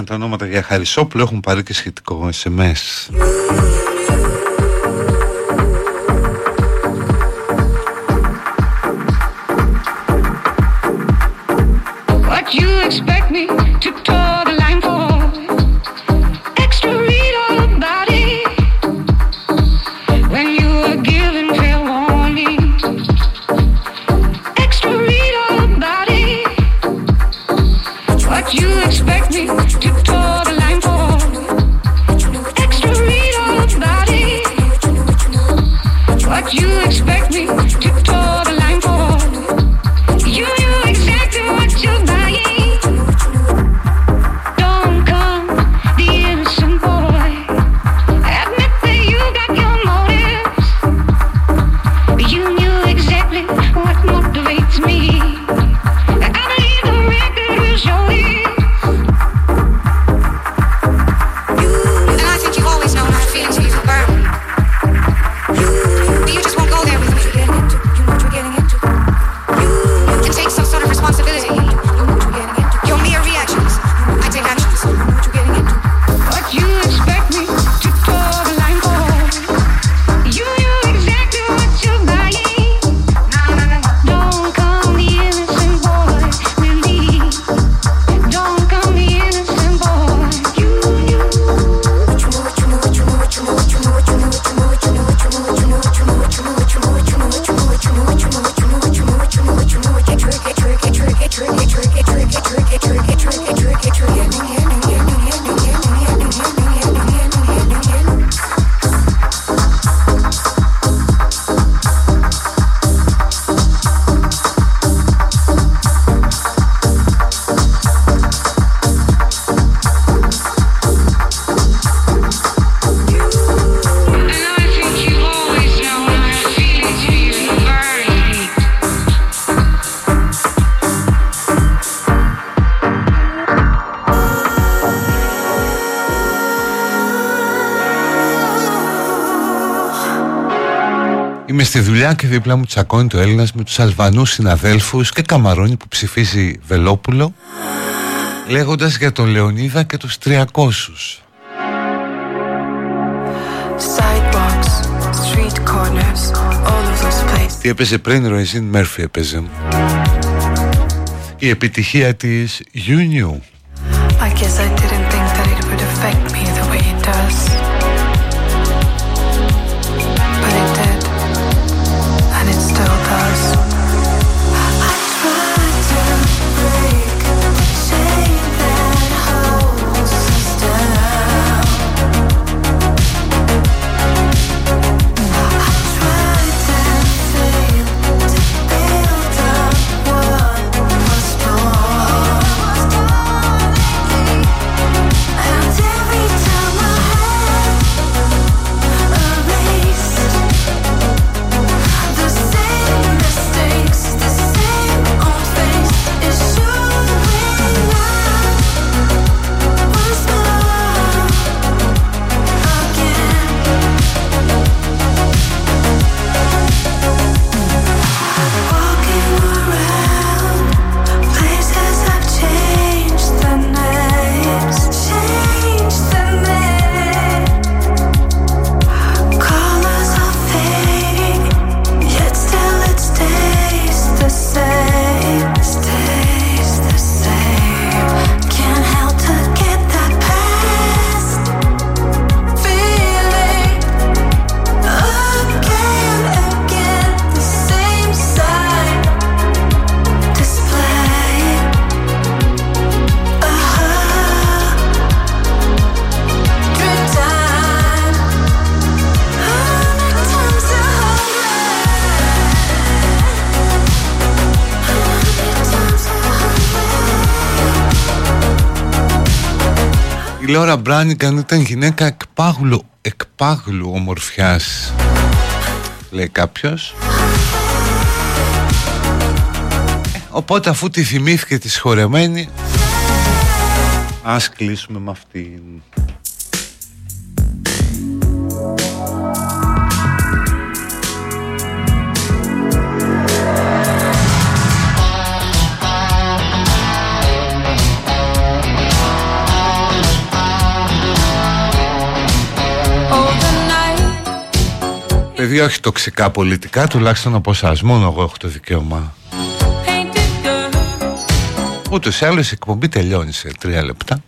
Ανακοινώθηκαν τα ονόματα για Χαρισόπουλο, έχουν πάρει και σχετικό SMS. Δίπλα μου τσακώνει το Έλληνας με τους Αλβανούς συναδέλφους και Καμαρώνη που ψηφίζει Βελόπουλο λέγοντας για τον Λεωνίδα και τους 300. Sidewalks, street corners, all of those places. Τι έπαιζε πριν, Ροϊζίν Μέρφυ έπαιζε. Η επιτυχία της You Knew. I guess I didn't think that it would affect me the way it does. But it did. It still does. Λόρα Μπράνικαν ήταν γυναίκα εκπάγλου, εκπάγλου ομορφιάς λέει κάποιος. Ε, Οπότε αφού τη θυμήθηκε της σχορεμένη Ας κλείσουμε με αυτήν Παιδιά όχι τοξικά πολιτικά Τουλάχιστον από εσάς Μόνο εγώ έχω το δικαίωμα painted girl. Ούτως ή άλλως η εκπομπή τελειώνει σε τρία λεπτά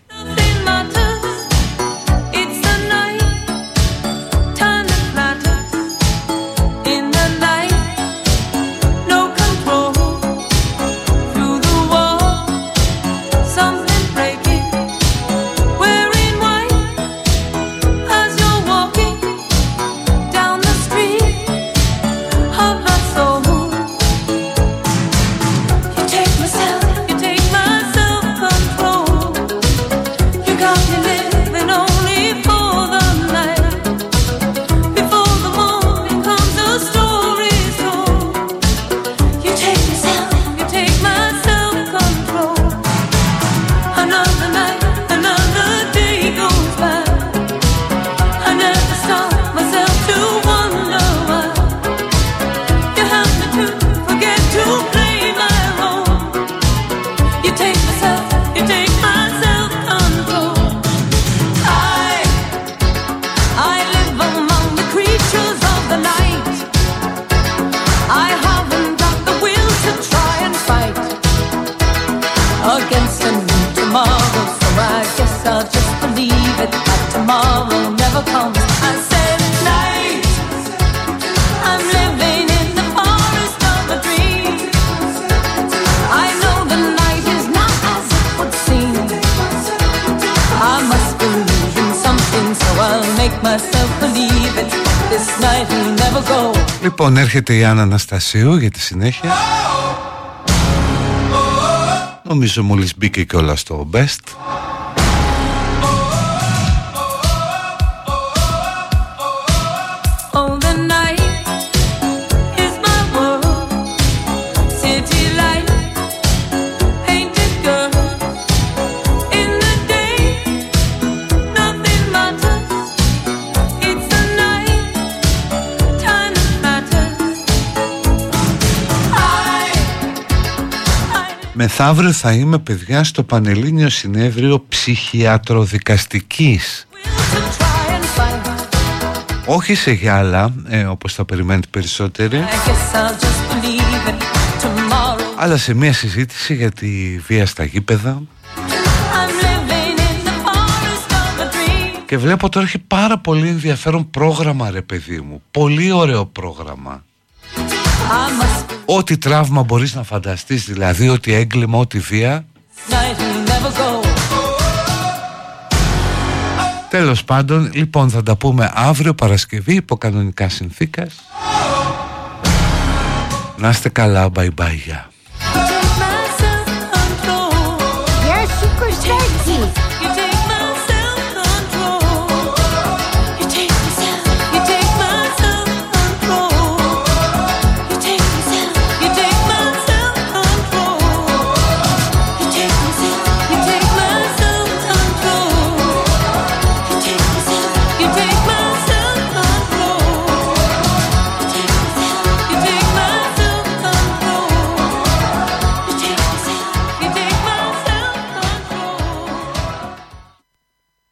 έρχεται η Άννα Αναστασίου για τη συνέχεια. Νομίζω μόλις μπήκε και όλα στο best Μεθαύριο θα είμαι παιδιά στο Πανελλήνιο Συνέδριο Ψυχιατροδικαστικής will to try and fight. Όχι σε γυάλα, ε, όπως θα περιμένετε περισσότεροι I guess I'll just believe it tomorrow. Αλλά σε μια συζήτηση για τη βία στα γήπεδα I'm living in the forest of a dream. Και βλέπω τώρα έχει πάρα πολύ ενδιαφέρον πρόγραμμα ρε παιδί μου Πολύ ωραίο πρόγραμμα I must be Ό,τι τραύμα μπορείς να φανταστείς Δηλαδή ό,τι έγκλημα, ό,τι βία night will never go. Τέλος πάντων, λοιπόν θα τα πούμε αύριο Παρασκευή υπό κανονικά συνθήκας Να είστε καλά, bye bye, γεια. Take my self-control. Γεια σου Κωστάκη. You take